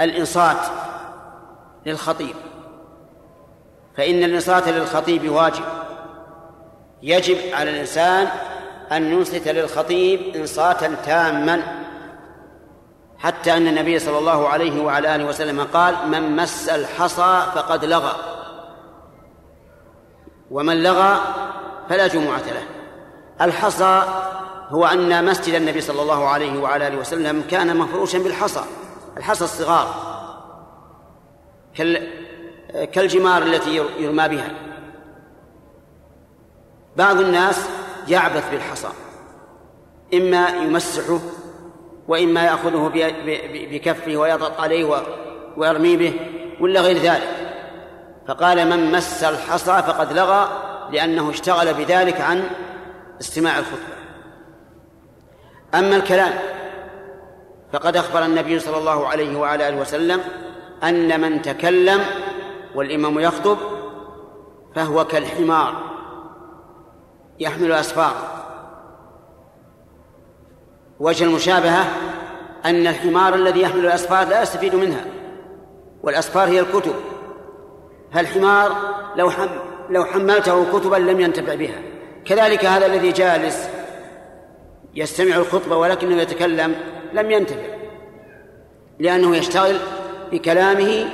الإنصات للخطيب فإن الإنصات للخطيب واجب يجب على الإنسان أن ينصت للخطيب إنصاتا تاما حتى أن النبي صلى الله عليه وعلى آله وسلم قال من مس الحصى فقد لغى ومن لغى فلا جمعة له الحصى هو أن مسجد النبي صلى الله عليه وعلى آله وسلم كان مفروشا بالحصى الحصى الصغار كالجمار التي يرمى بها بعض الناس يعبث بالحصى إما يمسحه وإما يأخذه بكفه ويضغط عليه ويرمي به ولا غير ذلك فقال من مس الحصى فقد لغى لأنه اشتغل بذلك عن استماع الخطبة أما الكلام فقد أخبر النبي صلى الله عليه وعلى آله وسلم أن من تكلم والإمام يخطب فهو كالحمار يحمل أسفار وجه المشابهة أن الحمار الذي يحمل الأسفار لا يستفيد منها والأسفار هي الكتب فالحمار لو حم لو حملته كتبا لم ينتفع بها كذلك هذا الذي جالس يستمع الخطبة ولكنه يتكلم لم ينتفع لأنه يشتغل بكلامه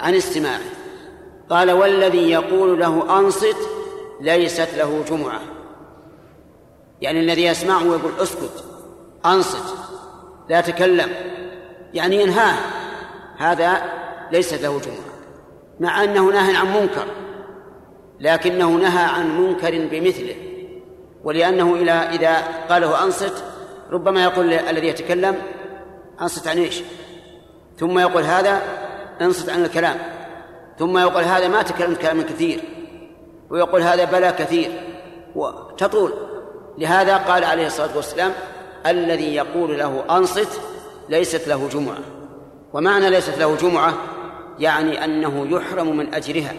عن استماعه قال والذي يقول له أنصت ليست له جمعة يعني الذي يسمعه يقول اسكت أنصت لا تكلم يعني ينهاه هذا ليست له جمعة مع أنه نهى عن منكر لكنه نهى عن منكر بمثله ولأنه إلى إذا قاله أنصت ربما يقول الذي يتكلم أنصت عن إيش ثم يقول هذا انصت عن الكلام ثم يقول هذا ما تكلمت كلاما كثير ويقول هذا بلى كثير وتطول لهذا قال عليه الصلاة والسلام الذي يقول له أنصت ليست له جمعة ومعنى ليست له جمعة يعني أنه يحرم من أجرها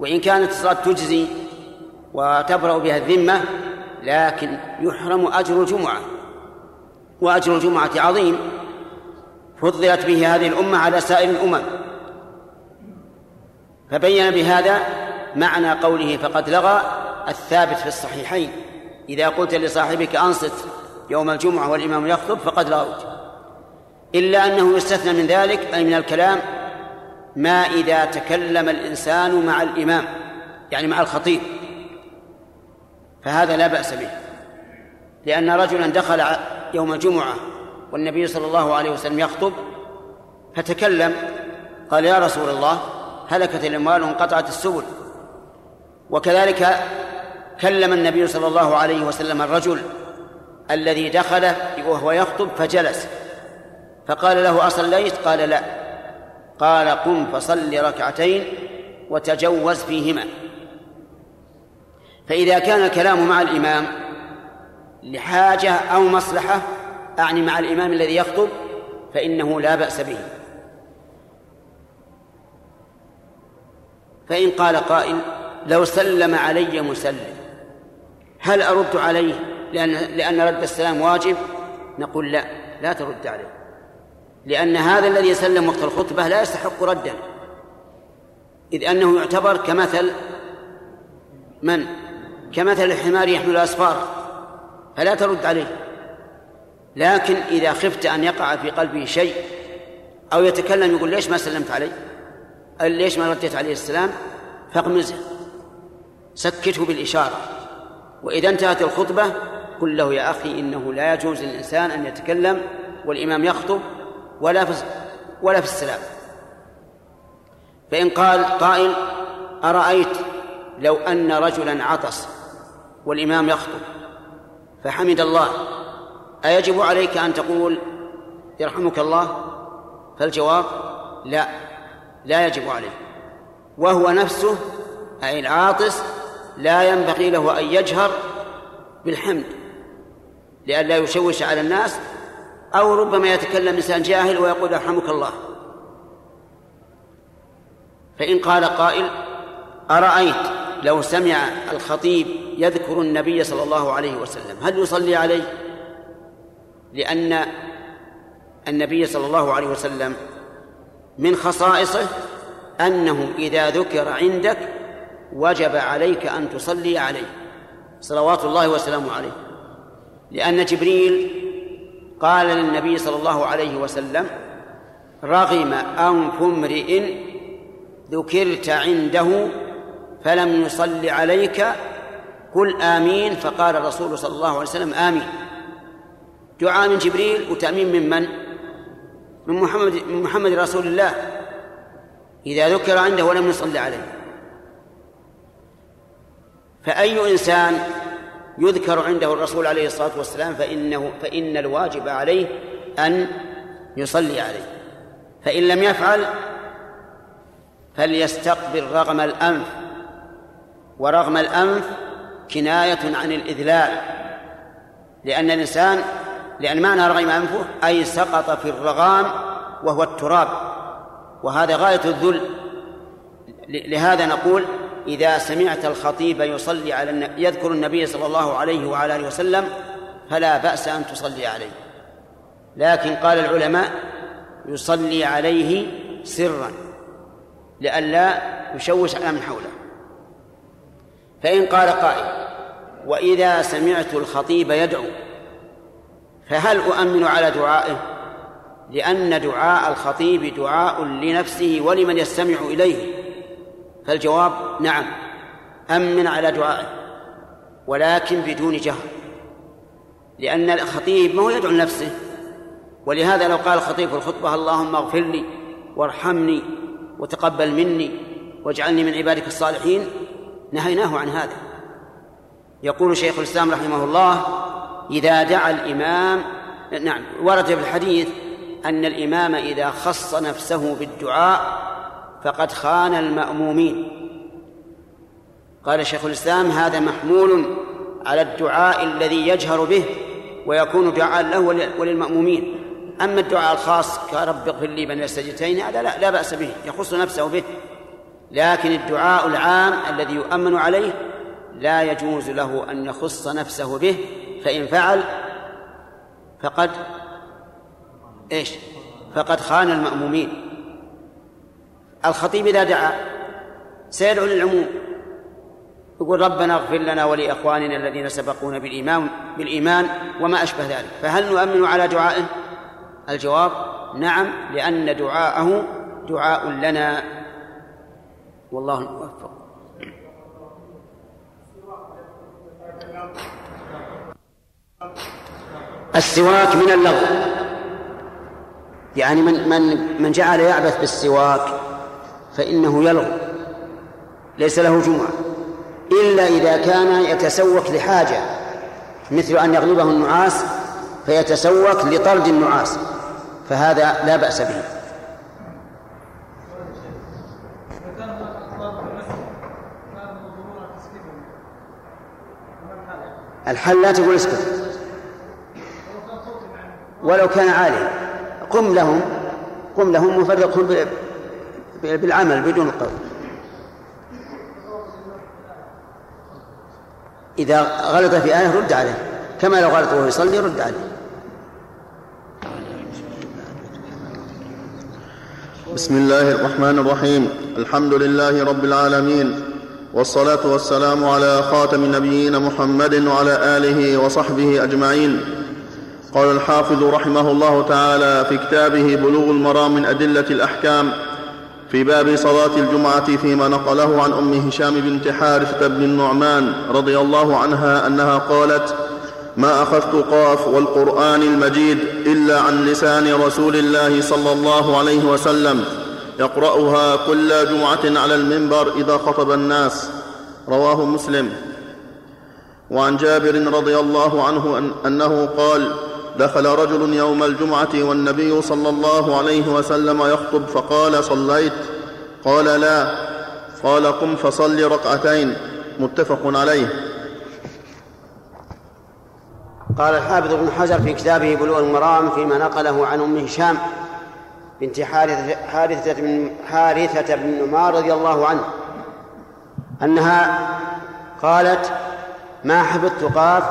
وإن كانت الصلاة تجزي وتبرأ بها الذمة لكن يحرم أجر الجمعة وأجر الجمعة عظيم فضلت به هذه الأمة على سائر الأمم فبين بهذا معنى قوله فقد لغى الثابت في الصحيحين إذا قلت لصاحبك أنصت يوم الجمعة والإمام يخطب فقد لغوت إلا أنه يستثنى من ذلك أي من الكلام ما إذا تكلم الإنسان مع الإمام يعني مع الخطيب فهذا لا بأس به لأن رجلا دخل يوم الجمعة والنبي صلى الله عليه وسلم يخطب فتكلم قال يا رسول الله هلكت الأموال وانقطعت السبل وكذلك كلم النبي صلى الله عليه وسلم الرجل الذي دخل وهو يخطب فجلس فقال له أصليت قال لا قال قم فصل ركعتين وتجوز فيهما فإذا كان الكلام مع الإمام لحاجة أو مصلحة أعني مع الإمام الذي يخطب فإنه لا بأس به فإن قال قائل لو سلم علي مسلم هل أرد عليه لأن لأن رد السلام واجب نقول لا لا ترد عليه لأن هذا الذي سلم وقت الخطبة لا يستحق ردا إذ أنه يعتبر كمثل من كمثل الحمار يحمل الأسفار فلا ترد عليه لكن إذا خفت أن يقع في قلبه شيء أو يتكلم يقول ليش ما سلمت عليه قال ليش ما رديت عليه السلام فاقمزه سكته بالإشارة وإذا انتهت الخطبة قل له يا أخي إنه لا يجوز للإنسان أن يتكلم والإمام يخطب ولا في ولا في السلام فإن قال قائل أرأيت لو أن رجلا عطس والإمام يخطب فحمد الله أيجب عليك أن تقول يرحمك الله فالجواب لا لا يجب عليه وهو نفسه أي العاطس لا ينبغي له أن يجهر بالحمد لئلا يشوش على الناس أو ربما يتكلم إنسان جاهل ويقول أرحمك الله فإن قال قائل أرأيت لو سمع الخطيب يذكر النبي صلى الله عليه وسلم هل يصلي عليه؟ لأن النبي صلى الله عليه وسلم من خصائصه أنه إذا ذكر عندك وجب عليك أن تصلي عليه صلوات الله وسلامه عليه لأن جبريل قال للنبي صلى الله عليه وسلم رغم أنف امرئ ذكرت عنده فلم يصلي عليك قل آمين فقال الرسول صلى الله عليه وسلم آمين دعاء من جبريل وتأمين من من؟ من محمد من محمد رسول الله إذا ذكر عنده ولم يصلي عليه فأي إنسان يذكر عنده الرسول عليه الصلاة والسلام فإنه فإن الواجب عليه أن يصلي عليه فإن لم يفعل فليستقبل رغم الأنف ورغم الأنف كناية عن الإذلال لأن الإنسان لأن معنى رغم أنفه أي سقط في الرغام وهو التراب وهذا غاية الذل لهذا نقول إذا سمعت الخطيب يصلي على يذكر النبي صلى الله عليه وعلى آله وسلم فلا بأس أن تصلي عليه لكن قال العلماء يصلي عليه سرا لئلا يشوش على من حوله فإن قال قائل وإذا سمعت الخطيب يدعو فهل أؤمن على دعائه لأن دعاء الخطيب دعاء لنفسه ولمن يستمع إليه فالجواب نعم أمن على دعائه ولكن بدون جهر لأن الخطيب ما هو يدعو لنفسه ولهذا لو قال الخطيب في الخطبة اللهم اغفر لي وارحمني وتقبل مني واجعلني من عبادك الصالحين نهيناه عن هذا يقول شيخ الإسلام رحمه الله إذا دعا الإمام نعم ورد في الحديث أن الإمام إذا خص نفسه بالدعاء فقد خان المأمومين قال شيخ الإسلام هذا محمول على الدعاء الذي يجهر به ويكون دعاء له وللمأمومين أما الدعاء الخاص كرب اغفر لي بني السجدتين هذا لا, لا بأس به يخص نفسه به لكن الدعاء العام الذي يؤمن عليه لا يجوز له أن يخص نفسه به فإن فعل فقد إيش فقد خان المأمومين الخطيب إذا دعا سيدعو للعموم يقول ربنا اغفر لنا ولإخواننا الذين سبقونا بالإيمان بالإيمان وما أشبه ذلك فهل نؤمن على دعائه؟ الجواب نعم لأن دعاءه دعاء لنا والله الموفق السواك من اللغو يعني من من من جعل يعبث بالسواك فإنه يلغو ليس له جمعة إلا إذا كان يتسوك لحاجة مثل أن يغلبه النعاس فيتسوك لطرد النعاس فهذا لا بأس به الحل لا تقول اسكت ولو كان عاليا قم لهم قم لهم وفرقهم بالعمل بدون القول إذا غلط في آية رد عليه كما لو غلط وهو يصلي رد عليه
بسم الله الرحمن الرحيم الحمد لله رب العالمين والصلاة والسلام على خاتم نبينا محمد وعلى آله وصحبه أجمعين قال الحافظ رحمه الله تعالى في كتابه بلوغ المرام من أدلة الأحكام في باب صلاة الجمعة فيما نقله عن أم هشام بنت حارثة بن النعمان رضي الله عنها أنها قالت ما أخذت قاف والقرآن المجيد إلا عن لسان رسول الله صلى الله عليه وسلم يقرأها كل جمعة على المنبر إذا خطب الناس رواه مسلم وعن جابر رضي الله عنه أنه قال دخل رجل يوم الجمعه والنبي صلى الله عليه وسلم يخطب فقال صليت قال لا قال قم فصل ركعتين متفق عليه
قال الحافظ ابن حجر في كتابه بلوغ المرام فيما نقله عن ام هشام بنت حارثة حارثة بن حارثة بن نمار رضي الله عنه أنها قالت ما حفظت قاف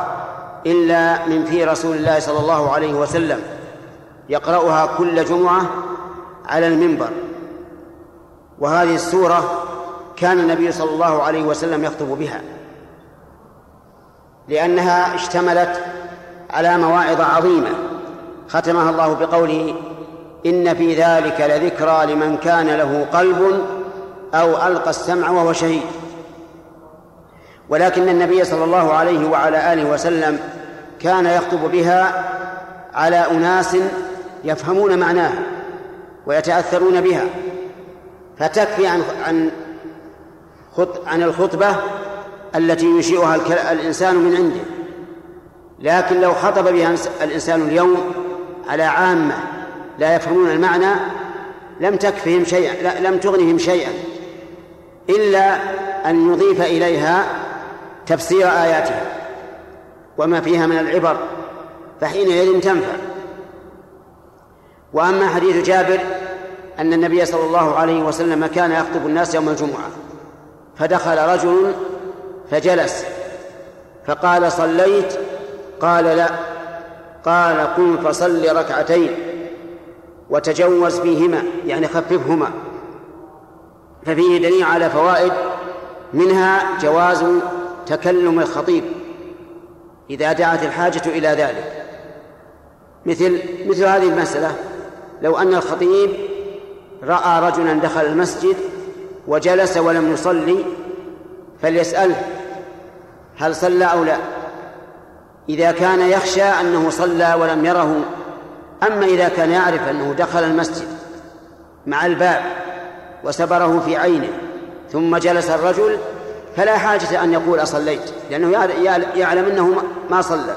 إلا من في رسول الله صلى الله عليه وسلم يقرأها كل جمعة على المنبر وهذه السورة كان النبي صلى الله عليه وسلم يخطب بها لأنها اشتملت على مواعظ عظيمة ختمها الله بقوله إن في ذلك لذكرى لمن كان له قلب أو ألقى السمع وهو شهيد ولكن النبي صلى الله عليه وعلى آله وسلم كان يخطب بها على أناس يفهمون معناها ويتأثرون بها فتكفي عن عن عن الخطبة التي ينشئها الإنسان من عنده لكن لو خطب بها الإنسان اليوم على عامة لا يفهمون المعنى لم تكفهم شيئا لم تغنهم شيئا إلا أن يضيف إليها تفسير آياتها وما فيها من العبر فحينئذ تنفع وأما حديث جابر أن النبي صلى الله عليه وسلم كان يخطب الناس يوم الجمعة فدخل رجل فجلس فقال صليت قال لا قال قم فصل ركعتين وتجوز فيهما يعني خففهما ففيه دليل على فوائد منها جواز تكلم الخطيب إذا دعت الحاجة إلى ذلك مثل مثل هذه المسألة لو أن الخطيب رأى رجلا دخل المسجد وجلس ولم يصلي فليسأله هل صلى أو لا إذا كان يخشى أنه صلى ولم يره أما إذا كان يعرف أنه دخل المسجد مع الباب وسبره في عينه ثم جلس الرجل فلا حاجة أن يقول أصليت لأنه يعلم أنه ما صلى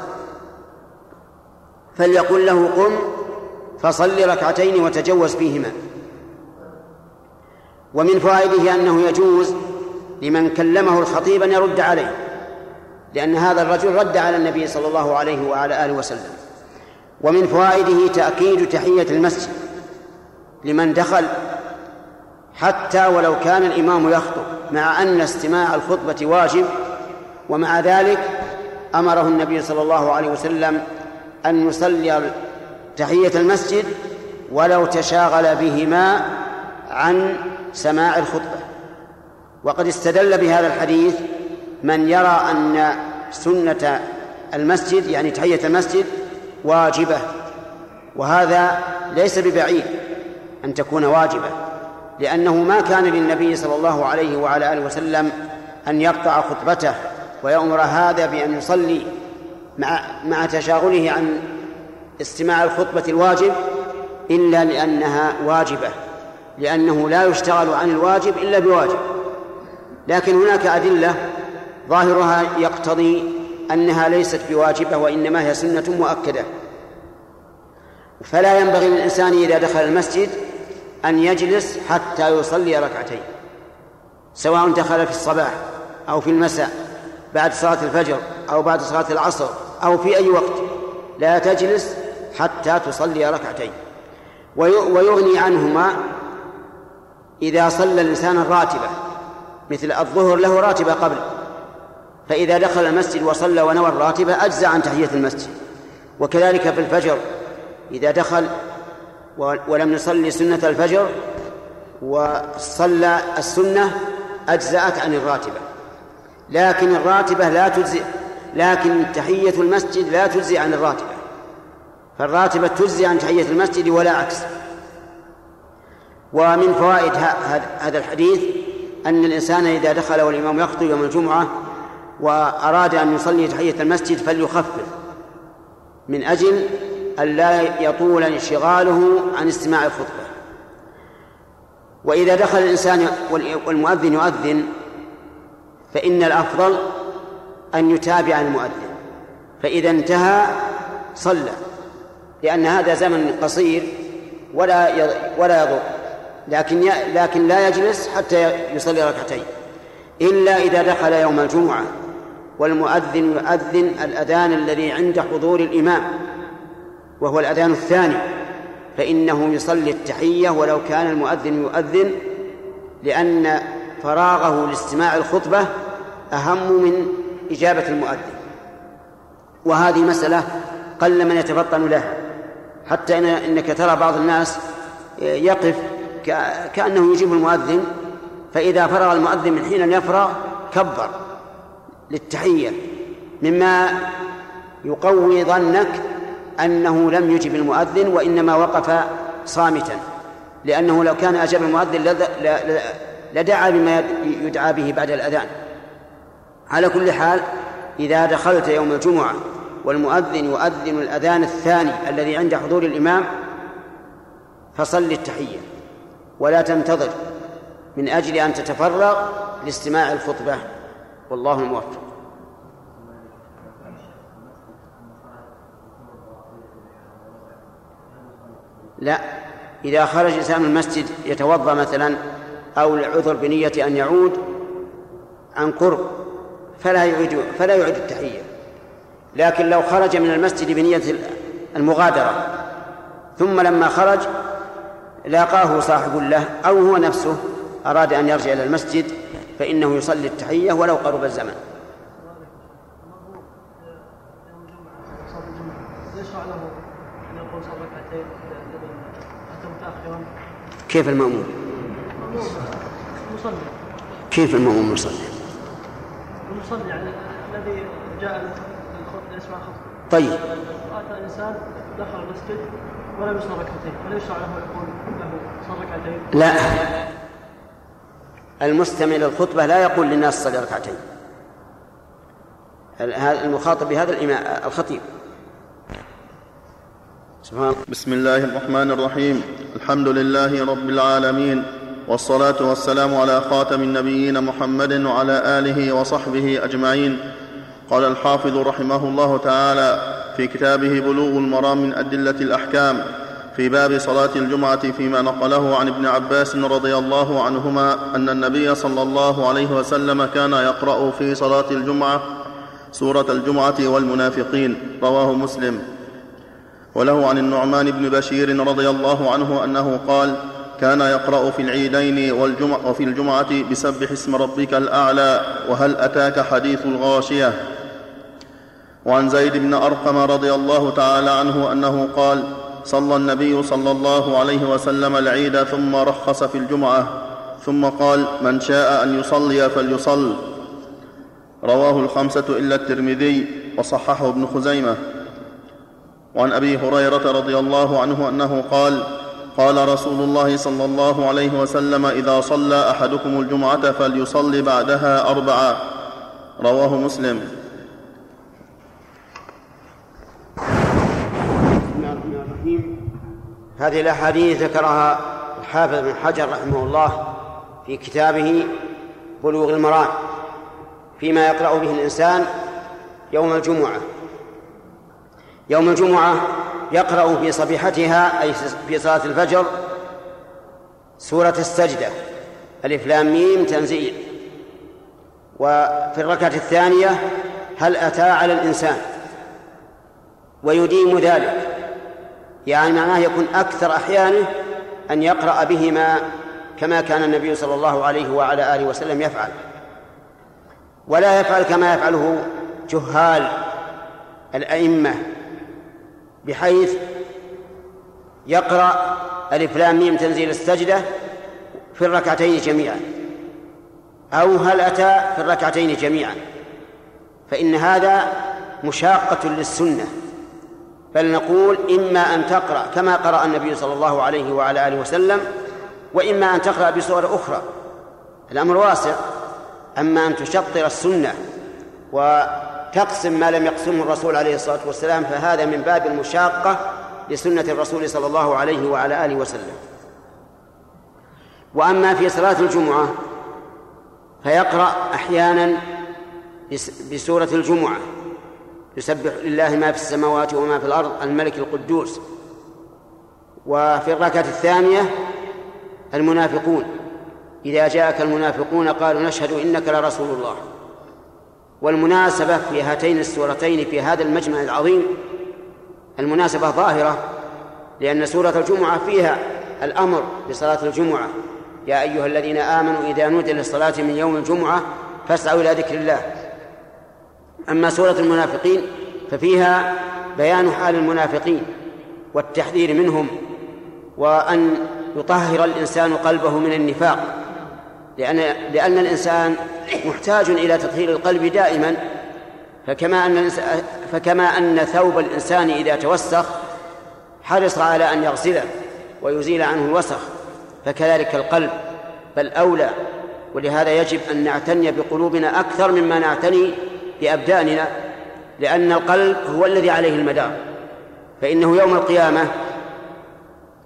فليقل له قم فصل ركعتين وتجوز فيهما ومن فوائده أنه يجوز لمن كلمه الخطيب أن يرد عليه لأن هذا الرجل رد على النبي صلى الله عليه وعلى آله وسلم ومن فوائده تأكيد تحية المسجد لمن دخل حتى ولو كان الإمام يخطب مع أن استماع الخطبة واجب ومع ذلك أمره النبي صلى الله عليه وسلم أن يصلي تحية المسجد ولو تشاغل بهما عن سماع الخطبة وقد استدل بهذا الحديث من يرى أن سنة المسجد يعني تحية المسجد واجبة وهذا ليس ببعيد أن تكون واجبة لأنه ما كان للنبي صلى الله عليه وعلى آله وسلم أن يقطع خطبته ويأمر هذا بأن يصلي مع مع تشاغله عن استماع الخطبة الواجب إلا لأنها واجبة لأنه لا يشتغل عن الواجب إلا بواجب لكن هناك أدلة ظاهرها يقتضي أنها ليست بواجبة وإنما هي سنة مؤكدة فلا ينبغي للإنسان إذا دخل المسجد أن يجلس حتى يصلي ركعتين سواء دخل في الصباح أو في المساء بعد صلاة الفجر أو بعد صلاة العصر أو في أي وقت لا تجلس حتى تصلي ركعتين ويغني عنهما إذا صلى الإنسان الراتبة مثل الظهر له راتبة قبل فإذا دخل المسجد وصلى ونوى الراتبة أجزى عن تحية المسجد وكذلك في الفجر إذا دخل ولم يصلي سنة الفجر وصلى السنة أجزأت عن الراتبة لكن الراتبة لا تجزئ لكن تحية المسجد لا تجزي عن الراتبة فالراتبة تجزي عن تحية المسجد ولا عكس ومن فوائد هذا الحديث أن الإنسان إذا دخل والإمام يخطب يوم الجمعة وأراد أن يصلي تحية المسجد فليخفف من أجل ألا يطول انشغاله عن استماع الخطبة وإذا دخل الإنسان والمؤذن يؤذن فإن الأفضل أن يتابع المؤذن فإذا انتهى صلى لأن هذا زمن قصير ولا ولا يضر لكن لكن لا يجلس حتى يصلي ركعتين إلا إذا دخل يوم الجمعة والمؤذن يؤذن الأذان الذي عند حضور الإمام وهو الأذان الثاني فإنه يصلي التحية ولو كان المؤذن يؤذن لأن فراغه لاستماع الخطبة أهم من إجابة المؤذن وهذه مسألة قل من يتفطن لها حتى إنك ترى بعض الناس يقف كأنه يجيب المؤذن فإذا فرغ المؤذن من حين يفرغ كبر للتحية مما يقوي ظنك أنه لم يجب المؤذن وإنما وقف صامتا لأنه لو كان أجاب المؤذن لدعا بما يدعى به بعد الأذان على كل حال إذا دخلت يوم الجمعة والمؤذن يؤذن الأذان الثاني الذي عند حضور الإمام فصل التحية ولا تنتظر من أجل أن تتفرغ لاستماع الخطبة والله الموفق لا إذا خرج إنسان من المسجد يتوضأ مثلا أو العذر بنية أن يعود عن قرب فلا يعيد فلا يعيد التحية لكن لو خرج من المسجد بنية المغادرة ثم لما خرج لاقاه صاحب له أو هو نفسه أراد أن يرجع إلى المسجد فإنه يصلي التحية ولو قرب الزمن كيف المأموم المصلي كيف المأموم يصلي المصلي يعني الذي جاء يسمع خطبة طيب أتى إنسان دخل المسجد ولم يصلي ركعتين هل يشرع له يقول له صلي ركعتين لا المستمع للخطبة لا يقول للناس صلي ركعتين المخاطب بهذا الإمام الخطيب
سبحان بسم الله الرحمن الرحيم الحمد لله رب العالمين والصلاة والسلام على خاتم النبيين محمد وعلى آله وصحبه أجمعين قال الحافظ رحمه الله تعالى في كتابه بلوغ المرام من أدلة الأحكام في باب صلاة الجمعة فيما نقله عن ابن عباس رضي الله عنهما أن النبي صلى الله عليه وسلم كان يقرأ في صلاة الجمعة سورة الجمعة والمنافقين رواه مسلم وله عن النعمان بن بشير رضي الله عنه أنه قال كان يقرأ في العيدين والجمع وفي الجمعة بسبح اسم ربك الأعلى وهل أتاك حديث الغاشية وعن زيد بن أرقم رضي الله تعالى عنه أنه قال صلى النبي صلى الله عليه وسلم العيد ثم رخص في الجمعة ثم قال من شاء أن يصلي فليصل رواه الخمسة إلا الترمذي وصححه ابن خزيمة وعن ابي هريره رضي الله عنه انه قال قال رسول الله صلى الله عليه وسلم اذا صلى احدكم الجمعه فليصلي بعدها اربعا رواه مسلم
هذه الاحاديث ذكرها الحافظ بن حجر رحمه الله في كتابه بلوغ المرام فيما يقرا به الانسان يوم الجمعه يوم الجمعة يقرأ في صبيحتها أي في صلاة الفجر سورة السجدة ألف لام ميم تنزيل وفي الركعة الثانية هل أتى على الإنسان ويديم ذلك يعني معناه يكون أكثر أحيانه أن يقرأ بهما كما كان النبي صلى الله عليه وعلى آله وسلم يفعل ولا يفعل كما يفعله جهال الأئمة بحيث يقرأ ألف لام ميم تنزيل السجدة في الركعتين جميعا أو هل أتى في الركعتين جميعا فإن هذا مشاقة للسنة بل نقول إما أن تقرأ كما قرأ النبي صلى الله عليه وعلى آله وسلم وإما أن تقرأ بصور أخرى الأمر واسع أما أن تشطر السنة و تقسم ما لم يقسمه الرسول عليه الصلاة والسلام فهذا من باب المشاقة لسنة الرسول صلى الله عليه وعلى آله وسلم وأما في صلاة الجمعة فيقرأ أحيانا بسورة الجمعة يسبح لله ما في السماوات وما في الأرض الملك القدوس وفي الركعة الثانية المنافقون إذا جاءك المنافقون قالوا نشهد إنك لرسول الله والمناسبة في هاتين السورتين في هذا المجمع العظيم المناسبة ظاهرة لأن سورة الجمعة فيها الأمر بصلاة الجمعة يا أيها الذين آمنوا إذا نودي للصلاة من يوم الجمعة فاسعوا إلى ذكر الله أما سورة المنافقين ففيها بيان حال المنافقين والتحذير منهم وأن يطهر الإنسان قلبه من النفاق لأن لأن الإنسان محتاج إلى تطهير القلب دائما فكما أن فكما أن ثوب الإنسان إذا توسخ حرص على أن يغسله ويزيل عنه الوسخ فكذلك القلب بل أولى ولهذا يجب أن نعتني بقلوبنا أكثر مما نعتني بأبداننا لأن القلب هو الذي عليه المدار فإنه يوم القيامة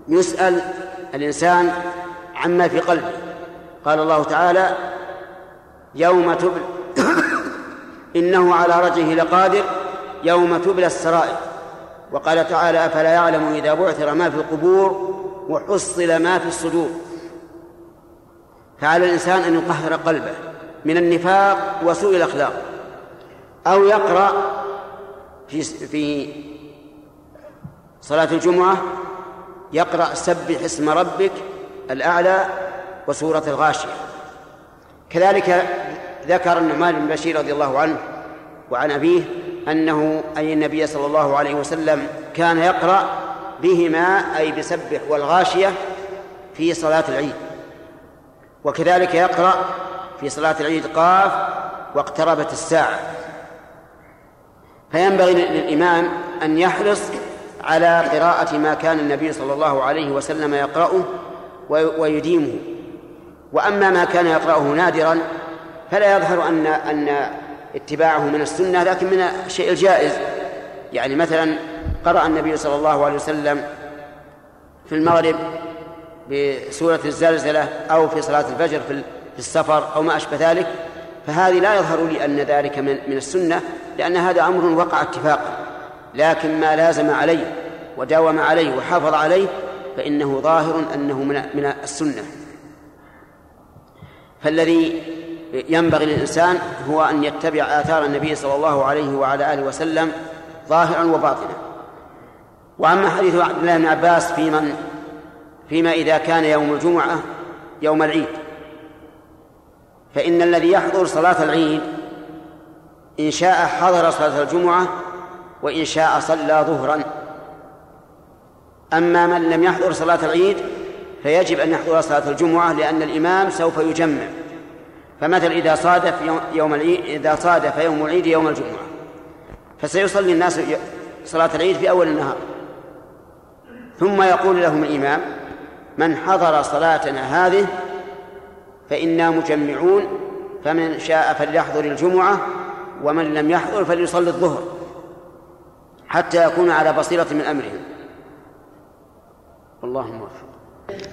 يسأل الإنسان عما في قلبه قال الله تعالى يوم تبلى إنه على رجعه لقادر يوم تبلى السرائر وقال تعالى أفلا يعلم إذا بعثر ما في القبور وحصل ما في الصدور فعلى الإنسان أن يطهر قلبه من النفاق وسوء الأخلاق أو يقرأ في في صلاة الجمعة يقرأ سبح اسم ربك الأعلى وسورة الغاشية كذلك ذكر النعمان بن بشير رضي الله عنه وعن أبيه أنه أي النبي صلى الله عليه وسلم كان يقرأ بهما أي بسبح والغاشية في صلاة العيد وكذلك يقرأ في صلاة العيد قاف واقتربت الساعة فينبغي للإمام أن يحرص على قراءة ما كان النبي صلى الله عليه وسلم يقرأه ويديمه وأما ما كان يقرأه نادرا فلا يظهر أن أن اتباعه من السنة لكن من الشيء الجائز يعني مثلا قرأ النبي صلى الله عليه وسلم في المغرب بسورة الزلزلة أو في صلاة الفجر في السفر أو ما أشبه ذلك فهذه لا يظهر لي أن ذلك من من السنة لأن هذا أمر وقع اتفاقا لكن ما لازم عليه وداوم عليه وحافظ عليه فإنه ظاهر أنه من من السنة فالذي ينبغي للإنسان هو أن يتبع آثار النبي صلى الله عليه وعلى آله وسلم ظاهرا وباطنا وأما حديث عبد الله بن عباس في من فيما إذا كان يوم الجمعة يوم العيد فإن الذي يحضر صلاة العيد إن شاء حضر صلاة الجمعة وإن شاء صلى ظهرا أما من لم يحضر صلاة العيد فيجب أن يحضر صلاة الجمعة لأن الإمام سوف يجمع فمثلا إذا صادف يوم العيد إذا صادف يوم العيد يوم الجمعة فسيصلي الناس صلاة العيد في أول النهار ثم يقول لهم الإمام من حضر صلاتنا هذه فإنا مجمعون فمن شاء فليحضر الجمعة ومن لم يحضر فليصلي الظهر حتى يكون على بصيرة من أمرهم
اللهم موفق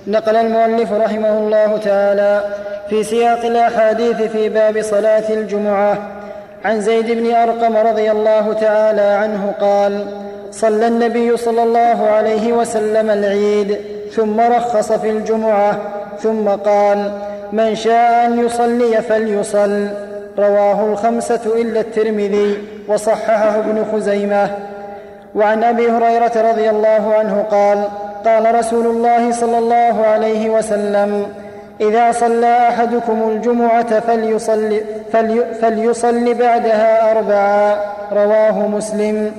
نقل المؤلف رحمه الله تعالى في سياق الاحاديث في باب صلاه الجمعه عن زيد بن ارقم رضي الله تعالى عنه قال صلى النبي صلى الله عليه وسلم العيد ثم رخص في الجمعه ثم قال من شاء ان يصلي فليصل رواه الخمسه الا الترمذي وصححه ابن خزيمه وعن ابي هريره رضي الله عنه قال قال رسول الله صلى الله عليه وسلم اذا صلى احدكم الجمعه فليصلي, فلي فليصلي بعدها اربعا رواه مسلم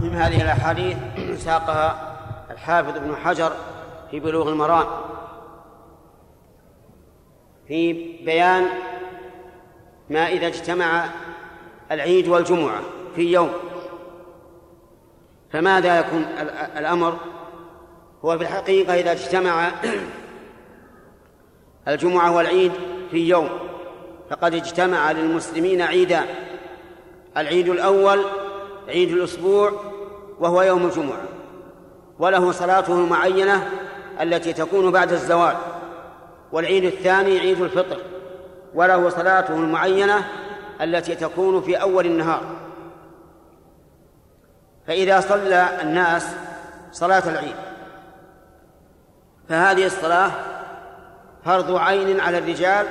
من هذه الاحاديث ساقها الحافظ ابن حجر في بلوغ المرام في بيان ما إذا اجتمع العيد والجمعة في يوم فماذا يكون الأمر هو في الحقيقة إذا اجتمع *clears throat* الجمعة والعيد في يوم فقد اجتمع للمسلمين عيدان العيد الأول عيد الأسبوع وهو يوم الجمعة وله صلاته المعينة التي تكون بعد الزوال والعيد الثاني عيد الفطر وله صلاته المعينة التي تكون في أول النهار فإذا صلى الناس صلاة العيد فهذه الصلاة فرض عين على الرجال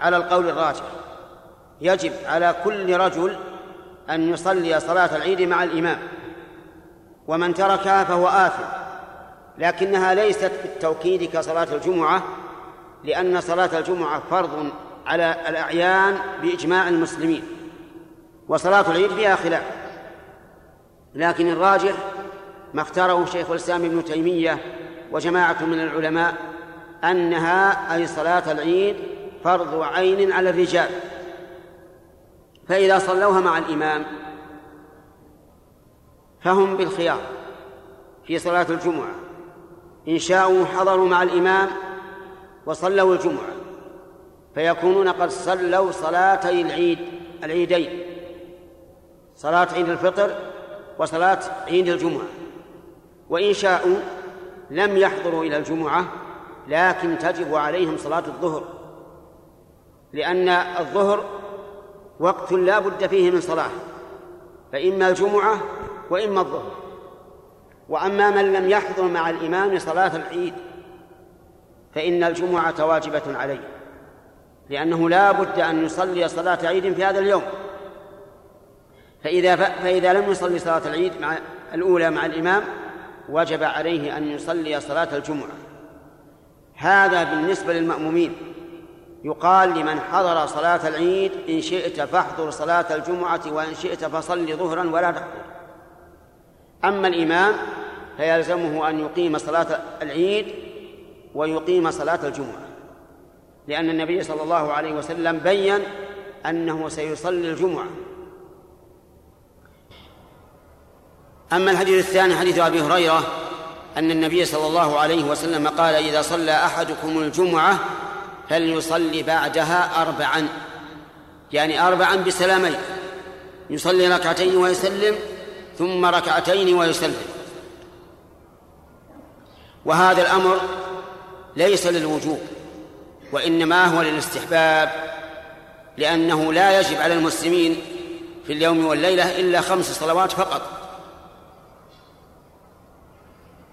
على القول الراجح يجب على كل رجل أن يصلي صلاة العيد مع الإمام ومن تركها فهو آثم لكنها ليست بالتوكيد كصلاة الجمعة لأن صلاة الجمعة فرض على الأعيان بإجماع المسلمين وصلاة العيد فيها خلاف لكن الراجح ما اختاره شيخ الإسلام ابن تيمية وجماعة من العلماء أنها أي صلاة العيد فرض عين على الرجال فإذا صلوها مع الإمام فهم بالخيار في صلاة الجمعة إن شاءوا حضروا مع الإمام وصلوا الجمعة فيكونون قد صلوا صلاتي العيد العيدين صلاة عيد الفطر وصلاة عيد الجمعة وإن شاءوا لم يحضروا إلى الجمعة لكن تجب عليهم صلاة الظهر لأن الظهر وقت لا بد فيه من صلاة فإما الجمعة وإما الظهر وأما من لم يحضر مع الإمام صلاة العيد فإن الجمعة واجبة عليه لأنه لا بد أن يصلي صلاة عيد في هذا اليوم فإذا فإذا لم يصلي صلاة العيد مع الأولى مع الإمام وجب عليه أن يصلي صلاة الجمعة هذا بالنسبة للمأمومين يقال لمن حضر صلاة العيد إن شئت فاحضر صلاة الجمعة وإن شئت فصل ظهرا ولا تحضر أما الإمام فيلزمه أن يقيم صلاة العيد ويقيم صلاة الجمعة لأن النبي صلى الله عليه وسلم بين أنه سيصلي الجمعة أما الحديث الثاني حديث أبي هريرة أن النبي صلى الله عليه وسلم قال إذا صلى أحدكم الجمعة فليصلي بعدها أربعا يعني أربعا بسلامين يصلي ركعتين ويسلم ثم ركعتين ويسلم وهذا الأمر ليس للوجوب وإنما هو للاستحباب لأنه لا يجب على المسلمين في اليوم والليلة إلا خمس صلوات فقط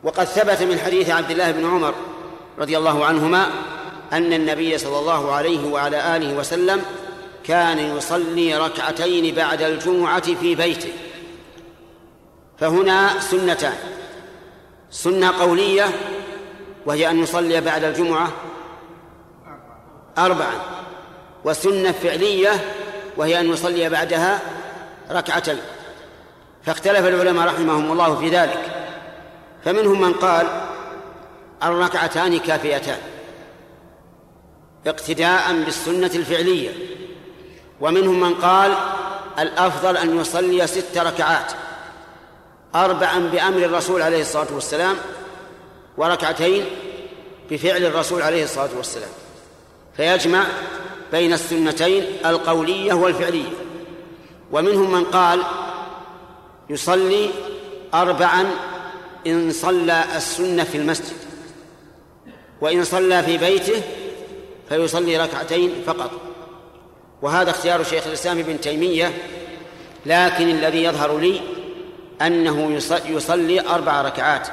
وقد ثبت من حديث عبد الله بن عمر رضي الله عنهما أن النبي صلى الله عليه وعلى آله وسلم كان يصلي ركعتين بعد الجمعة في بيته فهنا سنتان سنة قولية وهي أن يصلي بعد الجمعة أربعا وسنة فعلية وهي أن يصلي بعدها ركعتين فاختلف العلماء رحمهم الله في ذلك فمنهم من قال الركعتان كافيتان اقتداء بالسنة الفعلية ومنهم من قال الأفضل أن يصلي ست ركعات أربعا بأمر الرسول عليه الصلاة والسلام وركعتين بفعل الرسول عليه الصلاة والسلام فيجمع بين السنتين القولية والفعلية ومنهم من قال يصلي أربعا إن صلى السنة في المسجد وإن صلى في بيته فيصلي ركعتين فقط وهذا اختيار شيخ الإسلام ابن تيمية لكن الذي يظهر لي أنه يصلي أربع ركعات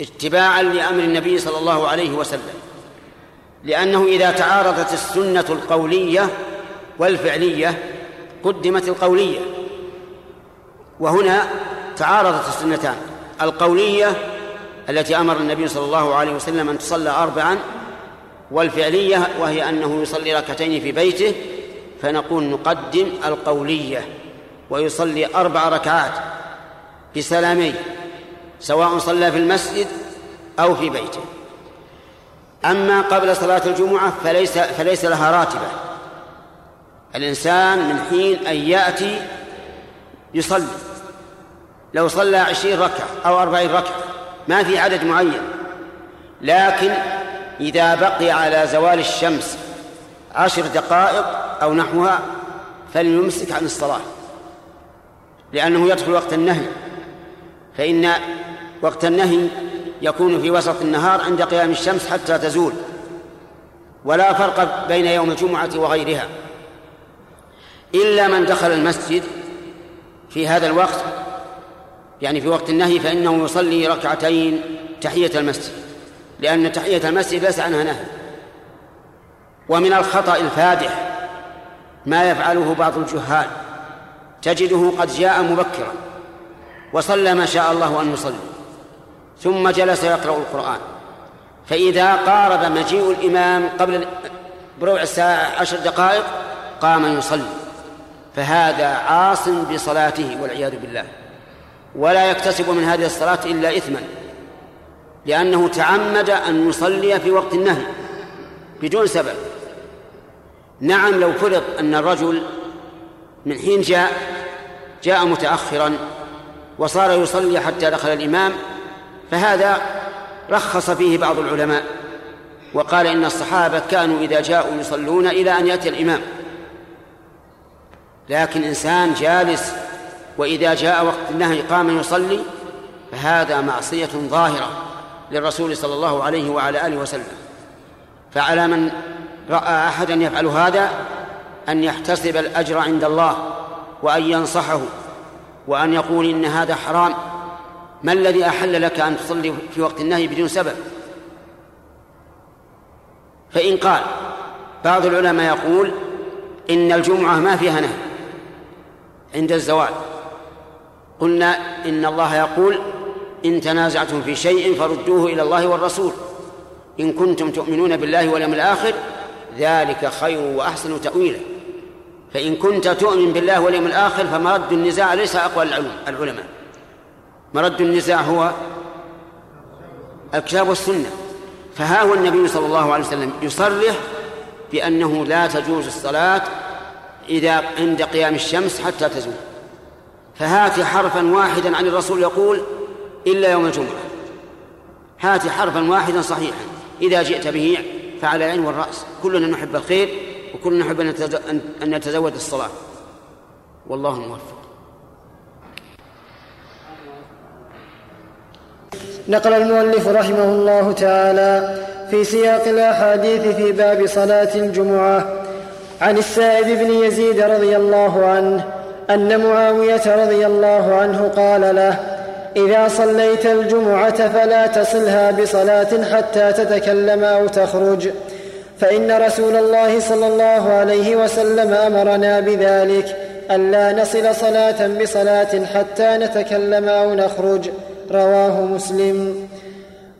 اتباعا لأمر النبي صلى الله عليه وسلم لأنه إذا تعارضت السنة القولية والفعلية قدمت القولية وهنا تعارضت السنتان القولية التي أمر النبي صلى الله عليه وسلم أن تصلى أربعا والفعلية وهي أنه يصلي ركعتين في بيته فنقول نقدم القولية ويصلي أربع ركعات بسلامين سواء صلى في المسجد أو في بيته أما قبل صلاة الجمعة فليس فليس لها راتبة الإنسان من حين أن يأتي يصلي لو صلى عشرين ركعة أو أربعين ركعة ما في عدد معين لكن إذا بقي على زوال الشمس عشر دقائق أو نحوها فليمسك عن الصلاة لأنه يدخل وقت النهي فإن وقت النهي يكون في وسط النهار عند قيام الشمس حتى تزول ولا فرق بين يوم الجمعة وغيرها إلا من دخل المسجد في هذا الوقت يعني في وقت النهي فإنه يصلي ركعتين تحية المسجد لأن تحية المسجد ليس عنها نهي ومن الخطأ الفادح ما يفعله بعض الجهال تجده قد جاء مبكرا وصلى ما شاء الله أن يصلي ثم جلس يقرأ القرآن فإذا قارب مجيء الإمام قبل بربع الساعة عشر دقائق قام يصلي فهذا عاص بصلاته والعياذ بالله ولا يكتسب من هذه الصلاة إلا إثما لأنه تعمد أن يصلي في وقت النهي بدون سبب نعم لو فرض أن الرجل من حين جاء جاء متأخرا وصار يصلي حتى دخل الإمام فهذا رخص فيه بعض العلماء وقال إن الصحابة كانوا إذا جاءوا يصلون إلى أن يأتي الإمام لكن إنسان جالس وإذا جاء وقت النهي قام يصلي فهذا معصية ظاهرة للرسول صلى الله عليه وعلى آله وسلم فعلى من رأى أحدا يفعل هذا أن يحتسب الأجر عند الله وأن ينصحه وأن يقول إن هذا حرام ما الذي أحل لك أن تصلي في وقت النهي بدون سبب فإن قال بعض العلماء يقول إن الجمعة ما فيها نهي عند الزوال قلنا إن الله يقول إن تنازعتم في شيء فردوه إلى الله والرسول إن كنتم تؤمنون بالله واليوم الآخر ذلك خير وأحسن تأويلا فإن كنت تؤمن بالله واليوم الآخر فمرد النزاع ليس أقوى العلماء مرد النزاع هو الكتاب والسنة فها هو النبي صلى الله عليه وسلم يصرح بأنه لا تجوز الصلاة إذا عند قيام الشمس حتى تزول فهات حرفا واحدا عن الرسول يقول إلا يوم الجمعة هات حرفا واحدا صحيحا إذا جئت به فعلى العين والرأس كلنا نحب الخير وكلنا نحب أن نتزود الصلاة والله موفق
نقل المؤلف رحمه الله تعالى في سياق الاحاديث في باب صلاه الجمعه عن السائب بن يزيد رضي الله عنه ان معاويه رضي الله عنه قال له اذا صليت الجمعه فلا تصلها بصلاه حتى تتكلم او تخرج فان رسول الله صلى الله عليه وسلم امرنا بذلك الا نصل صلاه بصلاه حتى نتكلم او نخرج رواه مسلم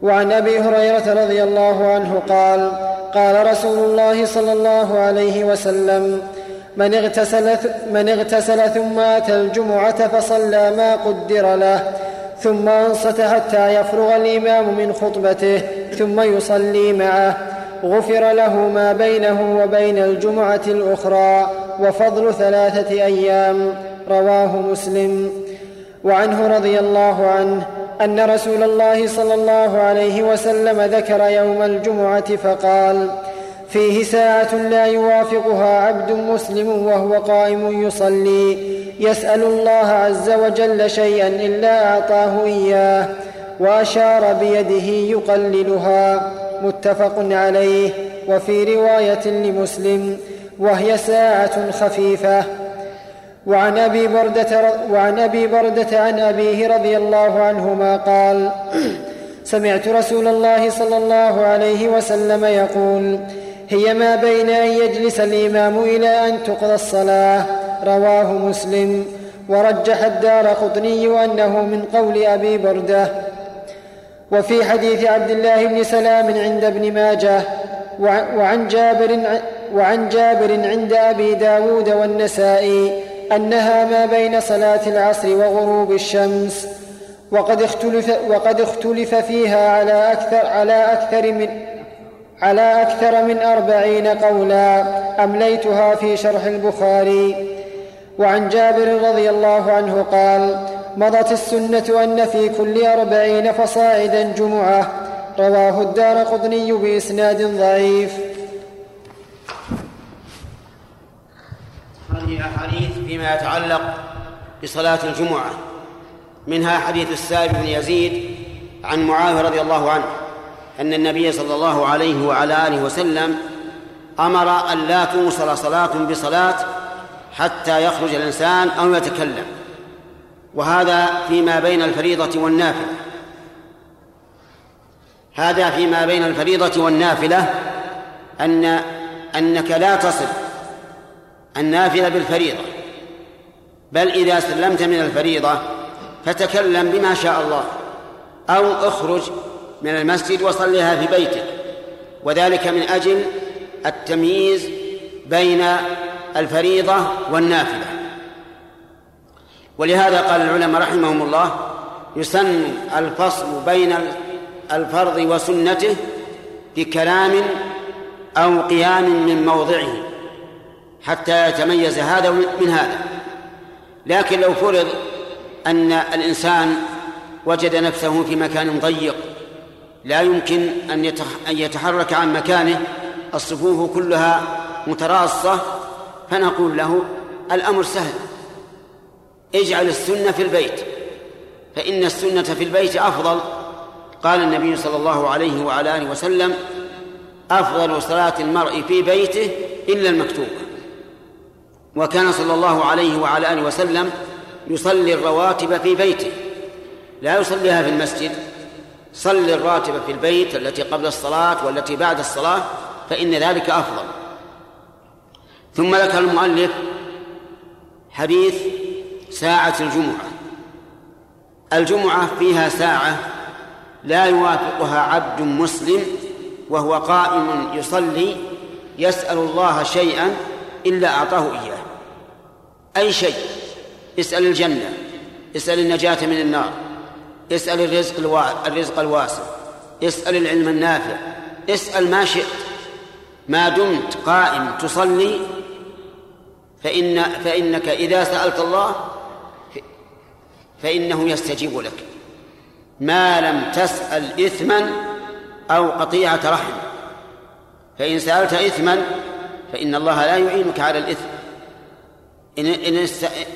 وعن ابي هريره رضي الله عنه قال قال رسول الله صلى الله عليه وسلم من اغتسل, من اغتسل ثم اتى الجمعه فصلى ما قدر له ثم انصت حتى يفرغ الامام من خطبته ثم يصلي معه غفر له ما بينه وبين الجمعه الاخرى وفضل ثلاثه ايام رواه مسلم وعنه رضي الله عنه ان رسول الله صلى الله عليه وسلم ذكر يوم الجمعه فقال فيه ساعه لا يوافقها عبد مسلم وهو قائم يصلي يسال الله عز وجل شيئا الا اعطاه اياه واشار بيده يقللها متفق عليه وفي روايه لمسلم وهي ساعه خفيفه وعن ابي برده وعن ابي برده عن ابيه رضي الله عنهما قال *clears throat* سمعت رسول الله صلى الله عليه وسلم يقول هي ما بين ان يجلس الامام الى ان تقضى الصلاه رواه مسلم ورجح الدار قطني انه من قول ابي برده وفي حديث عبد الله بن سلام عند ابن ماجه وعن جابر وعن جابر عند ابي داود والنسائي أنها ما بين صلاة العصر وغروب الشمس وقد اختلف, وقد اختلف فيها على أكثر, على أكثر من على أكثر من أربعين قولا أمليتها في شرح البخاري وعن جابر رضي الله عنه قال مضت السنة أن في كل أربعين فصاعدا جمعة رواه الدار قطني بإسناد ضعيف
فيما يتعلق بصلاة الجمعة منها حديث السائب بن يزيد عن معاذ رضي الله عنه أن النبي صلى الله عليه وعلى آله وسلم أمر أن لا توصل صلاة بصلاة حتى يخرج الإنسان أو يتكلم وهذا فيما بين الفريضة والنافلة هذا فيما بين الفريضة والنافلة أن أنك لا تصل النافلة بالفريضة بل إذا سلمت من الفريضة فتكلم بما شاء الله أو اخرج من المسجد وصلها في بيتك وذلك من أجل التمييز بين الفريضة والنافلة ولهذا قال العلماء رحمهم الله يسن الفصل بين الفرض وسنته بكلام أو قيام من موضعه حتى يتميز هذا من هذا لكن لو فرض أن الإنسان وجد نفسه في مكان ضيق لا يمكن أن يتحرك عن مكانه الصفوف كلها متراصة فنقول له الأمر سهل اجعل السنة في البيت فإن السنة في البيت أفضل قال النبي صلى الله عليه وعلى آله وسلم أفضل صلاة المرء في بيته إلا المكتوبة وكان صلى الله عليه وعلى آله وسلم يصلي الرواتب في بيته لا يصليها في المسجد صل الراتب في البيت التي قبل الصلاة والتي بعد الصلاة فإن ذلك أفضل ثم ذكر المؤلف حديث ساعة الجمعة الجمعة فيها ساعة لا يوافقها عبد مسلم وهو قائم يصلي يسأل الله شيئا إلا أعطاه إياه أي شيء اسأل الجنة اسأل النجاة من النار اسأل الرزق الوا... الرزق الواسع اسأل العلم النافع اسأل ما شئت ما دمت قائم تصلي فإن فإنك إذا سألت الله فإنه يستجيب لك ما لم تسأل إثما أو قطيعة رحم فإن سألت إثما فإن الله لا يعينك على الإثم إن, إن,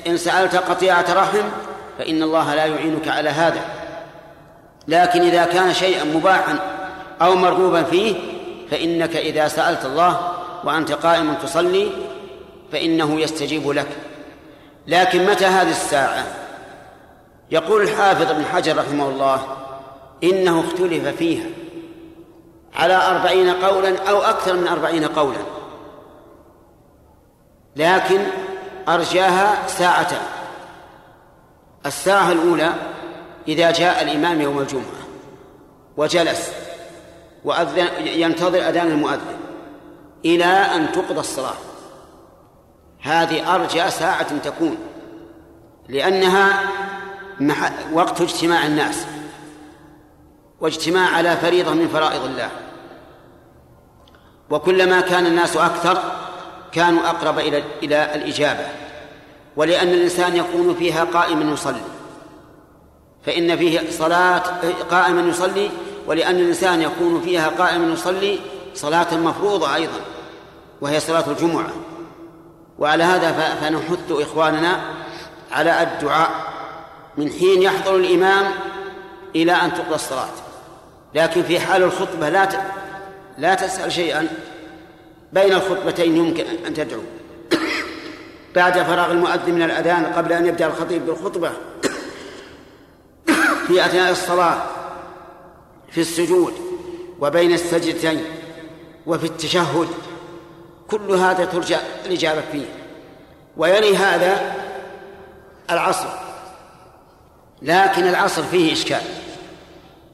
إن سألت قطيعة رحم فإن الله لا يعينك على هذا لكن إذا كان شيئا مباحا أو مرغوبا فيه فإنك إذا سألت الله وأنت قائم تصلي فإنه يستجيب لك لكن متى هذه الساعة يقول الحافظ ابن حجر رحمه الله إنه اختلف فيها على أربعين قولا أو أكثر من أربعين قولا لكن أرجاها ساعتان الساعة الأولى إذا جاء الإمام يوم الجمعة وجلس وأذن ينتظر أذان المؤذن إلى أن تقضى الصلاة هذه أرجى ساعة تكون لأنها وقت اجتماع الناس واجتماع على فريضة من فرائض الله وكلما كان الناس أكثر كانوا أقرب إلى إلى الإجابة ولأن الإنسان يكون فيها قائما يصلي فإن فيه صلاة قائما يصلي ولأن الإنسان يكون فيها قائما يصلي صلاة مفروضة أيضا وهي صلاة الجمعة وعلى هذا فنحث إخواننا على الدعاء من حين يحضر الإمام إلى أن تقضى الصلاة لكن في حال الخطبة لا لا تسأل شيئا بين الخطبتين يمكن أن تدعو بعد فراغ المؤذن من الأذان قبل أن يبدأ الخطيب بالخطبة في أثناء الصلاة في السجود وبين السجدتين وفي التشهد كل هذا ترجى الإجابة فيه ويلي هذا العصر لكن العصر فيه إشكال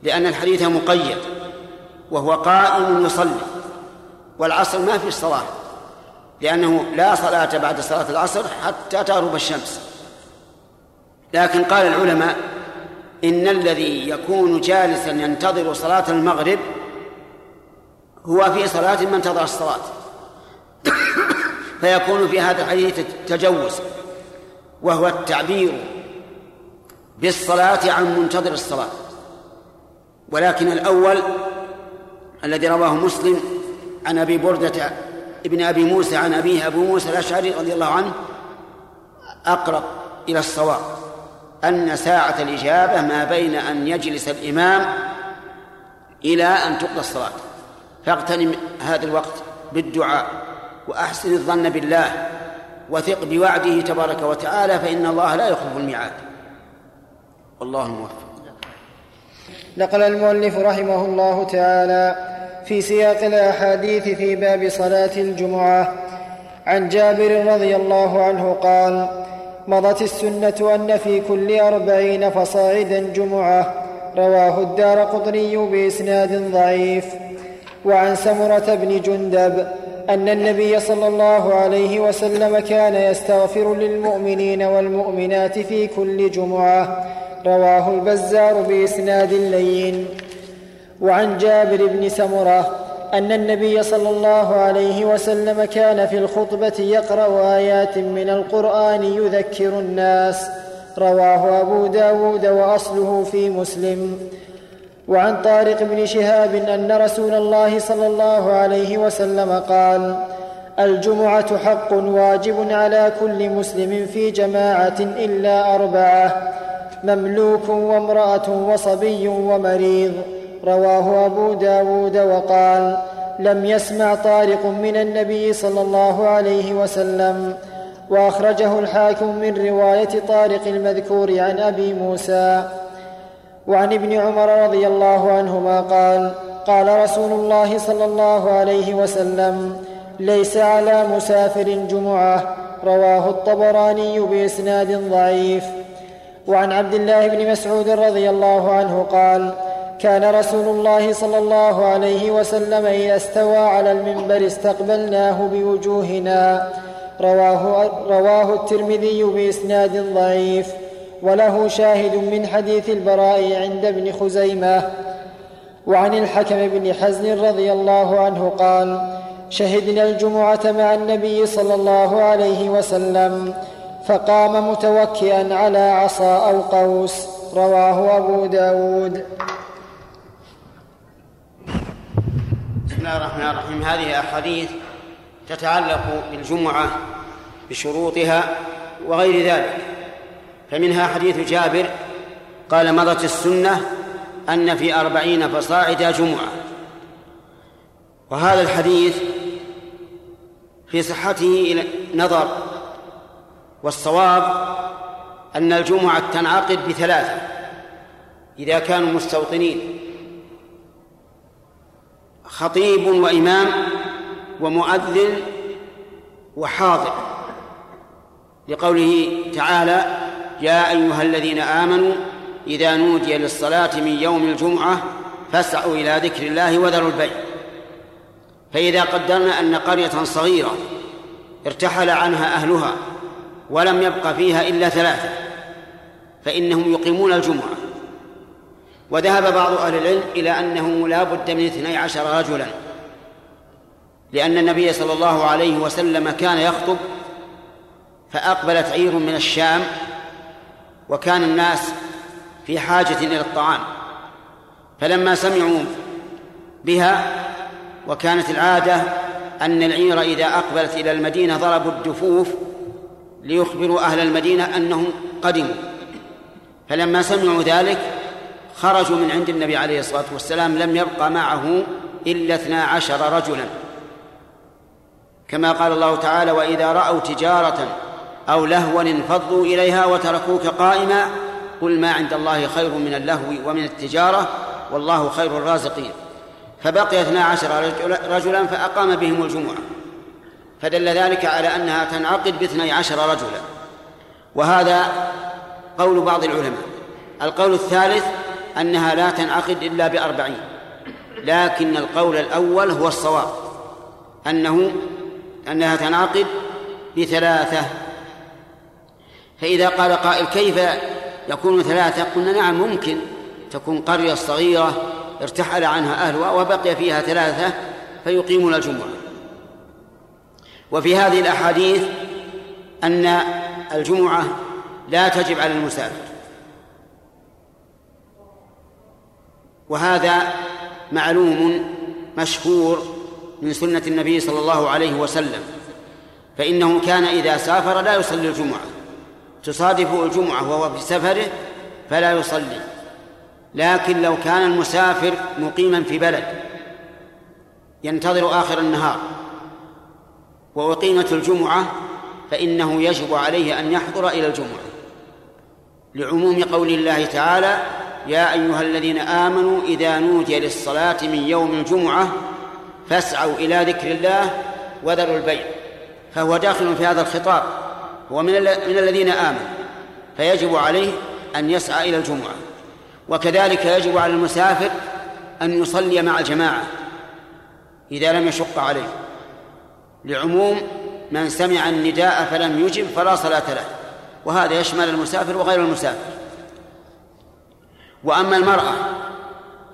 لأن الحديث مقيد وهو قائم يصلي والعصر ما في صلاة لأنه لا صلاة بعد صلاة العصر حتى تغرب الشمس لكن قال العلماء إن الذي يكون جالسا ينتظر صلاة المغرب هو في صلاة من انتظر الصلاة *coughs* فيكون في هذا الحديث تجوز وهو التعبير بالصلاة عن منتظر الصلاة ولكن الأول الذي رواه مسلم عن أبي بردة ابن أبي موسى عن أبيه أبو موسى الأشعري رضي الله عنه أقرب إلى الصواب أن ساعة الإجابة ما بين أن يجلس الإمام إلى أن تقضى الصلاة فاغتنم هذا الوقت بالدعاء وأحسن الظن بالله وثق بوعده تبارك وتعالى فإن الله لا يخلف الميعاد والله موفق
نقل المؤلف رحمه الله تعالى في سياق الاحاديث في باب صلاه الجمعه عن جابر رضي الله عنه قال مضت السنه ان في كل اربعين فصاعدا جمعه رواه الدار قطني باسناد ضعيف وعن سمره بن جندب ان النبي صلى الله عليه وسلم كان يستغفر للمؤمنين والمؤمنات في كل جمعه رواه البزار باسناد لين وعن جابر بن سمره ان النبي صلى الله عليه وسلم كان في الخطبه يقرا ايات من القران يذكر الناس رواه ابو داود واصله في مسلم وعن طارق بن شهاب ان رسول الله صلى الله عليه وسلم قال الجمعه حق واجب على كل مسلم في جماعه الا اربعه مملوك وامراه وصبي ومريض رواه أبو داود وقال لم يسمع طارق من النبي صلى الله عليه وسلم وأخرجه الحاكم من رواية طارق المذكور عن أبي موسى وعن ابن عمر رضي الله عنهما قال قال رسول الله صلى الله عليه وسلم ليس على مسافر جمعه رواه الطبراني باسناد ضعيف وعن عبد الله بن مسعود رضي الله عنه قال كان رسول الله صلى الله عليه وسلم اذا استوى على المنبر استقبلناه بوجوهنا رواه, رواه الترمذي باسناد ضعيف وله شاهد من حديث البراء عند ابن خزيمه وعن الحكم بن حزن رضي الله عنه قال شهدنا الجمعه مع النبي صلى الله عليه وسلم فقام متوكئا على عصا او قوس رواه ابو داود
الله الرحمن الرحيم هذه أحاديث تتعلق بالجمعة بشروطها وغير ذلك فمنها حديث جابر قال مضت السنة أن في أربعين فصاعدا جمعة وهذا الحديث في صحته نظر والصواب أن الجمعة تنعقد بثلاثة إذا كانوا مستوطنين خطيب وإمام ومؤذن وحاضر لقوله تعالى يا أيها الذين آمنوا إذا نودي للصلاة من يوم الجمعة فاسعوا إلى ذكر الله وذروا البيع فإذا قدرنا أن قرية صغيرة ارتحل عنها أهلها ولم يبق فيها إلا ثلاثة فإنهم يقيمون الجمعة وذهب بعض أهل العلم إلى أنه لا بد من اثني عشر رجلا لأن النبي صلى الله عليه وسلم كان يخطب فأقبلت عير من الشام وكان الناس في حاجة إلى الطعام فلما سمعوا بها وكانت العادة أن العير إذا أقبلت إلى المدينة ضربوا الدفوف ليخبروا أهل المدينة أنهم قدموا فلما سمعوا ذلك خرجوا من عند النبي عليه الصلاة والسلام لم يبقى معه إلا اثنا عشر رجلا كما قال الله تعالى وإذا رأوا تجارة أو لهوا انفضوا إليها وتركوك قائما قل ما عند الله خير من اللهو ومن التجارة والله خير الرازقين فبقي اثنا عشر رجلا فأقام بهم الجمعة فدل ذلك على أنها تنعقد باثني عشر رجلا وهذا قول بعض العلماء القول الثالث أنها لا تنعقد إلا بأربعين لكن القول الأول هو الصواب أنه أنها تنعقد بثلاثة فإذا قال قائل كيف يكون ثلاثة قلنا نعم ممكن تكون قرية صغيرة ارتحل عنها أهلها وبقي فيها ثلاثة فيقيمون الجمعة وفي هذه الأحاديث أن الجمعة لا تجب على المسافر وهذا معلوم مشهور من سنة النبي صلى الله عليه وسلم فإنه كان إذا سافر لا يصلي الجمعة تصادفه الجمعة وهو في سفره فلا يصلي لكن لو كان المسافر مقيما في بلد ينتظر آخر النهار وأقيمت الجمعة فإنه يجب عليه أن يحضر إلى الجمعة لعموم قول الله تعالى يا أيها الذين آمنوا إذا نودي للصلاة من يوم الجمعة فاسعوا إلى ذكر الله وذروا البيع فهو داخل في هذا الخطاب هو من من الذين آمنوا فيجب عليه أن يسعى إلى الجمعة وكذلك يجب على المسافر أن يصلي مع الجماعة إذا لم يشق عليه لعموم من سمع النداء فلم يجب فلا صلاة له وهذا يشمل المسافر وغير المسافر وأما المرأة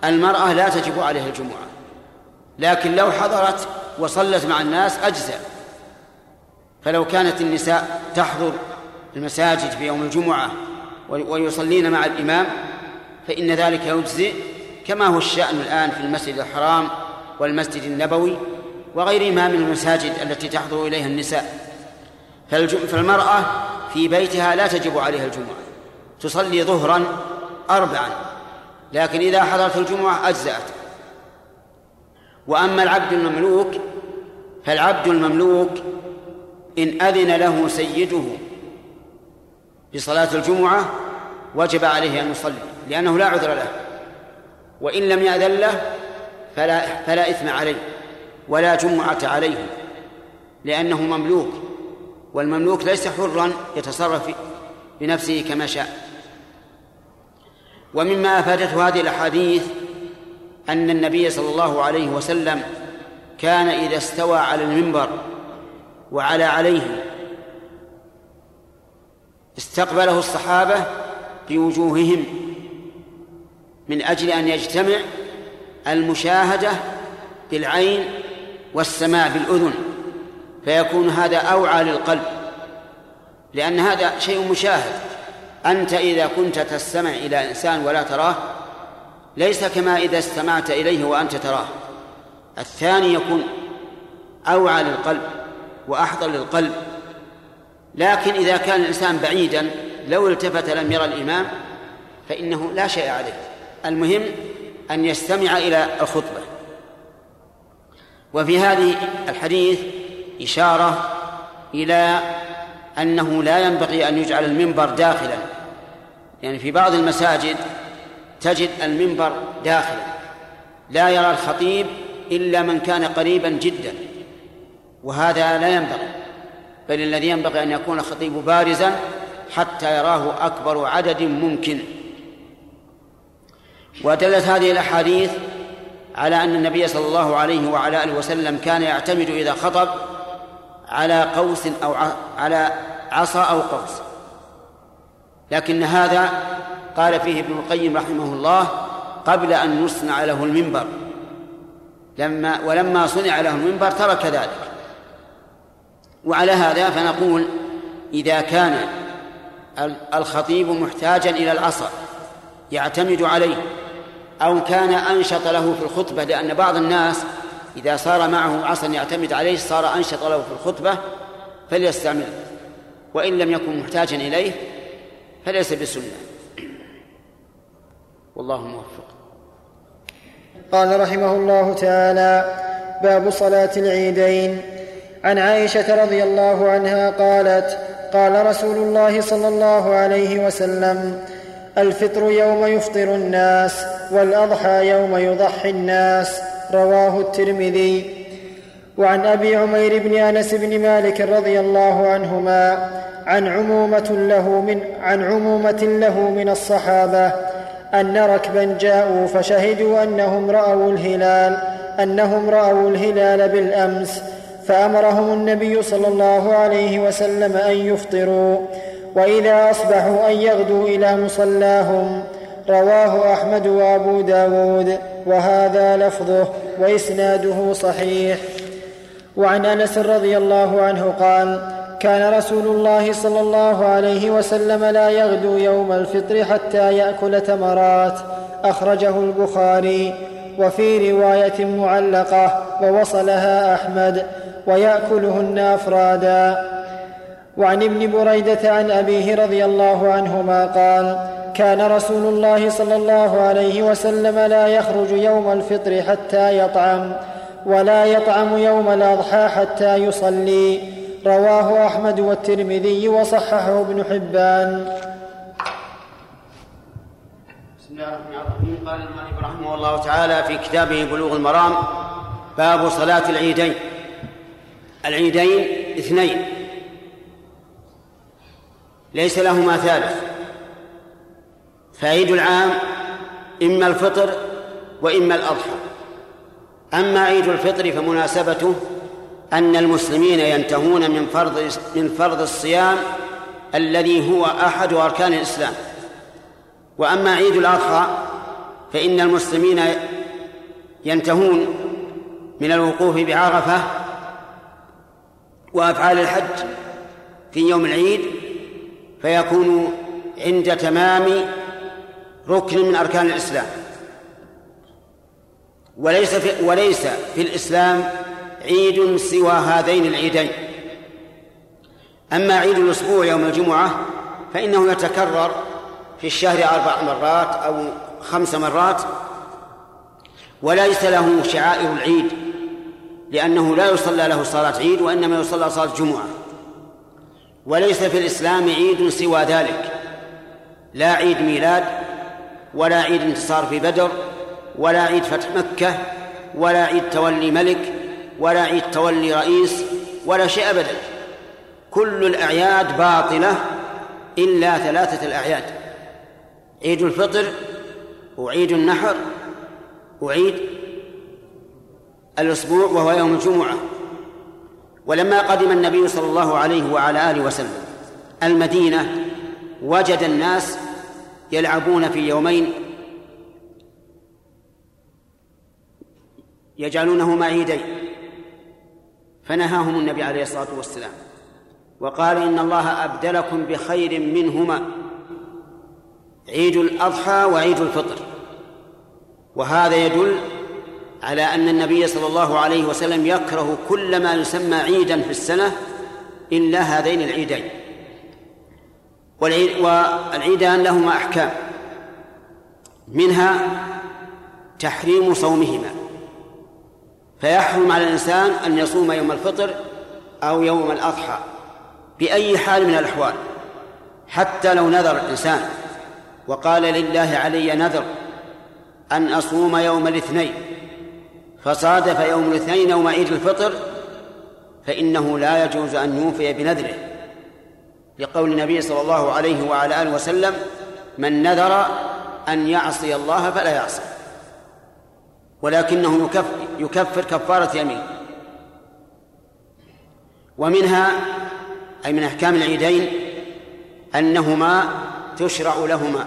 المرأة لا تجب عليها الجمعة لكن لو حضرت وصلت مع الناس أجزاء فلو كانت النساء تحضر المساجد في يوم الجمعة ويصلين مع الإمام فإن ذلك يجزئ كما هو الشأن الآن في المسجد الحرام والمسجد النبوي وغيرهما من المساجد التي تحضر إليها النساء فالمرأة في بيتها لا تجب عليها الجمعة تصلي ظهرا أربعا لكن إذا حضرت الجمعة أجزأت وأما العبد المملوك فالعبد المملوك إن أذن له سيده بصلاة الجمعة وجب عليه أن يصلي لأنه لا عذر له وإن لم يأذن له فلا فلا إثم عليه ولا جمعة عليه لأنه مملوك والمملوك ليس حرا يتصرف بنفسه كما شاء ومما افادته هذه الاحاديث ان النبي صلى الله عليه وسلم كان اذا استوى على المنبر وعلى عليه استقبله الصحابه بوجوههم من اجل ان يجتمع المشاهده بالعين والسماع بالاذن فيكون هذا اوعى للقلب لان هذا شيء مشاهد أنت إذا كنت تستمع إلى إنسان ولا تراه ليس كما إذا استمعت إليه وأنت تراه الثاني يكون أوعى للقلب وأحضر للقلب لكن إذا كان الإنسان بعيدا لو التفت لم يرى الإمام فإنه لا شيء عليه المهم أن يستمع إلى الخطبة وفي هذه الحديث إشارة إلى أنه لا ينبغي أن يجعل المنبر داخلا يعني في بعض المساجد تجد المنبر داخلا لا يرى الخطيب إلا من كان قريبا جدا وهذا لا ينبغي بل الذي ينبغي أن يكون الخطيب بارزا حتى يراه أكبر عدد ممكن ودلت هذه الأحاديث على أن النبي صلى الله عليه وعلى آله وسلم كان يعتمد إذا خطب على قوس أو على عصا أو قوس لكن هذا قال فيه ابن القيم رحمه الله قبل أن يصنع له المنبر لما ولما صنع له المنبر ترك ذلك وعلى هذا فنقول إذا كان الخطيب محتاجا إلى العصا يعتمد عليه أو كان أنشط له في الخطبة لأن بعض الناس إذا صار معه عصا يعتمد عليه صار أنشط له في الخطبة فليستعمله وإن لم يكن محتاجا إليه فليس بسنة والله موفق
قال رحمه الله تعالى باب صلاة العيدين عن عائشة رضي الله عنها قالت قال رسول الله صلى الله عليه وسلم الفطر يوم يفطر الناس والأضحى يوم يضحي الناس رواه الترمذي وعن ابي عمير بن انس بن مالك رضي الله عنهما عن عمومة له من عن عمومة له من الصحابة أن ركبا جاءوا فشهدوا أنهم رأوا الهلال أنهم رأوا الهلال بالأمس فأمرهم النبي صلى الله عليه وسلم أن يفطروا وإذا أصبحوا أن يغدوا إلى مصلاهم رواه أحمد وأبو داود وهذا لفظه واسناده صحيح وعن انس رضي الله عنه قال كان رسول الله صلى الله عليه وسلم لا يغدو يوم الفطر حتى ياكل تمرات اخرجه البخاري وفي روايه معلقه ووصلها احمد وياكلهن افرادا وعن ابن بريده عن ابيه رضي الله عنهما قال كان رسول الله صلى الله عليه وسلم لا يخرج يوم الفطر حتى يطعم ولا يطعم يوم الاضحى حتى يصلي رواه احمد والترمذي وصححه ابن حبان
بسم الله الرحمن الرحيم قال المؤلف رحمه الله تعالى في كتابه بلوغ المرام باب صلاه العيدين العيدين اثنين ليس لهما ثالث فعيد العام إما الفطر وإما الأضحى أما عيد الفطر فمناسبته أن المسلمين ينتهون من فرض من فرض الصيام الذي هو أحد أركان الإسلام وأما عيد الأضحى فإن المسلمين ينتهون من الوقوف بعرفة وأفعال الحج في يوم العيد فيكون عند تمام ركن من أركان الإسلام وليس في وليس في الإسلام عيد سوى هذين العيدين أما عيد الأسبوع يوم الجمعة فإنه يتكرر في الشهر أربع مرات أو خمس مرات وليس له شعائر العيد لأنه لا يصلى له صلاة عيد وإنما يصلى صلاة جمعة وليس في الإسلام عيد سوى ذلك لا عيد ميلاد ولا عيد انتصار في بدر ولا عيد فتح مكة ولا عيد تولي ملك ولا عيد تولي رئيس ولا شيء أبدا كل الأعياد باطلة إلا ثلاثة الأعياد عيد الفطر وعيد النحر وعيد الأسبوع وهو يوم الجمعة ولما قدم النبي صلى الله عليه وعلى آله وسلم المدينة وجد الناس يلعبون في يومين يجعلونهما عيدين فنهاهم النبي عليه الصلاه والسلام وقال ان الله ابدلكم بخير منهما عيد الاضحى وعيد الفطر وهذا يدل على ان النبي صلى الله عليه وسلم يكره كل ما يسمى عيدا في السنه الا هذين العيدين والعيدان لهما أحكام منها تحريم صومهما فيحرم على الإنسان أن يصوم يوم الفطر أو يوم الأضحى بأي حال من الأحوال حتى لو نذر الإنسان وقال لله علي نذر أن أصوم يوم الاثنين فصادف يوم الاثنين يوم عيد الفطر فإنه لا يجوز أن يوفي بنذره لقول النبي صلى الله عليه وعلى آله وسلم من نذر أن يعصي الله فلا يعصي ولكنه يكفر, يكفر كفارة يمين ومنها أي من أحكام العيدين أنهما تشرع لهما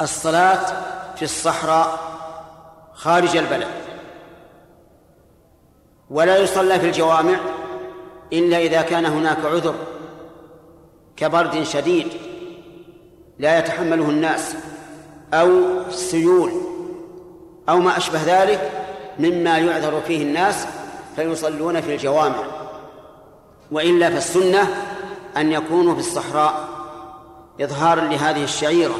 الصلاة في الصحراء خارج البلد ولا يصلى في الجوامع إلا إذا كان هناك عذر كبرد شديد لا يتحمله الناس أو سيول أو ما أشبه ذلك مما يعذر فيه الناس فيصلون في الجوامع وإلا فالسنة أن يكونوا في الصحراء إظهارا لهذه الشعيرة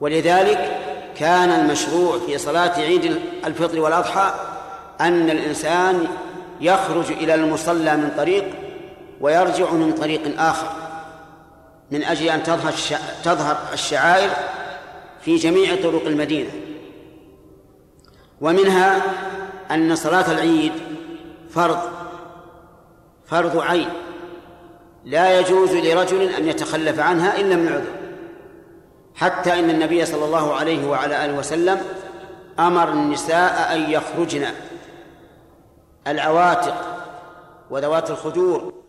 ولذلك كان المشروع في صلاة عيد الفطر والأضحى أن الإنسان يخرج إلى المصلى من طريق ويرجع من طريق آخر من أجل أن تظهر تظهر الشعائر في جميع طرق المدينة ومنها أن صلاة العيد فرض فرض عين لا يجوز لرجل أن يتخلف عنها إلا من عذر حتى إن النبي صلى الله عليه وعلى آله وسلم أمر النساء أن يخرجن العواتق وذوات الخدور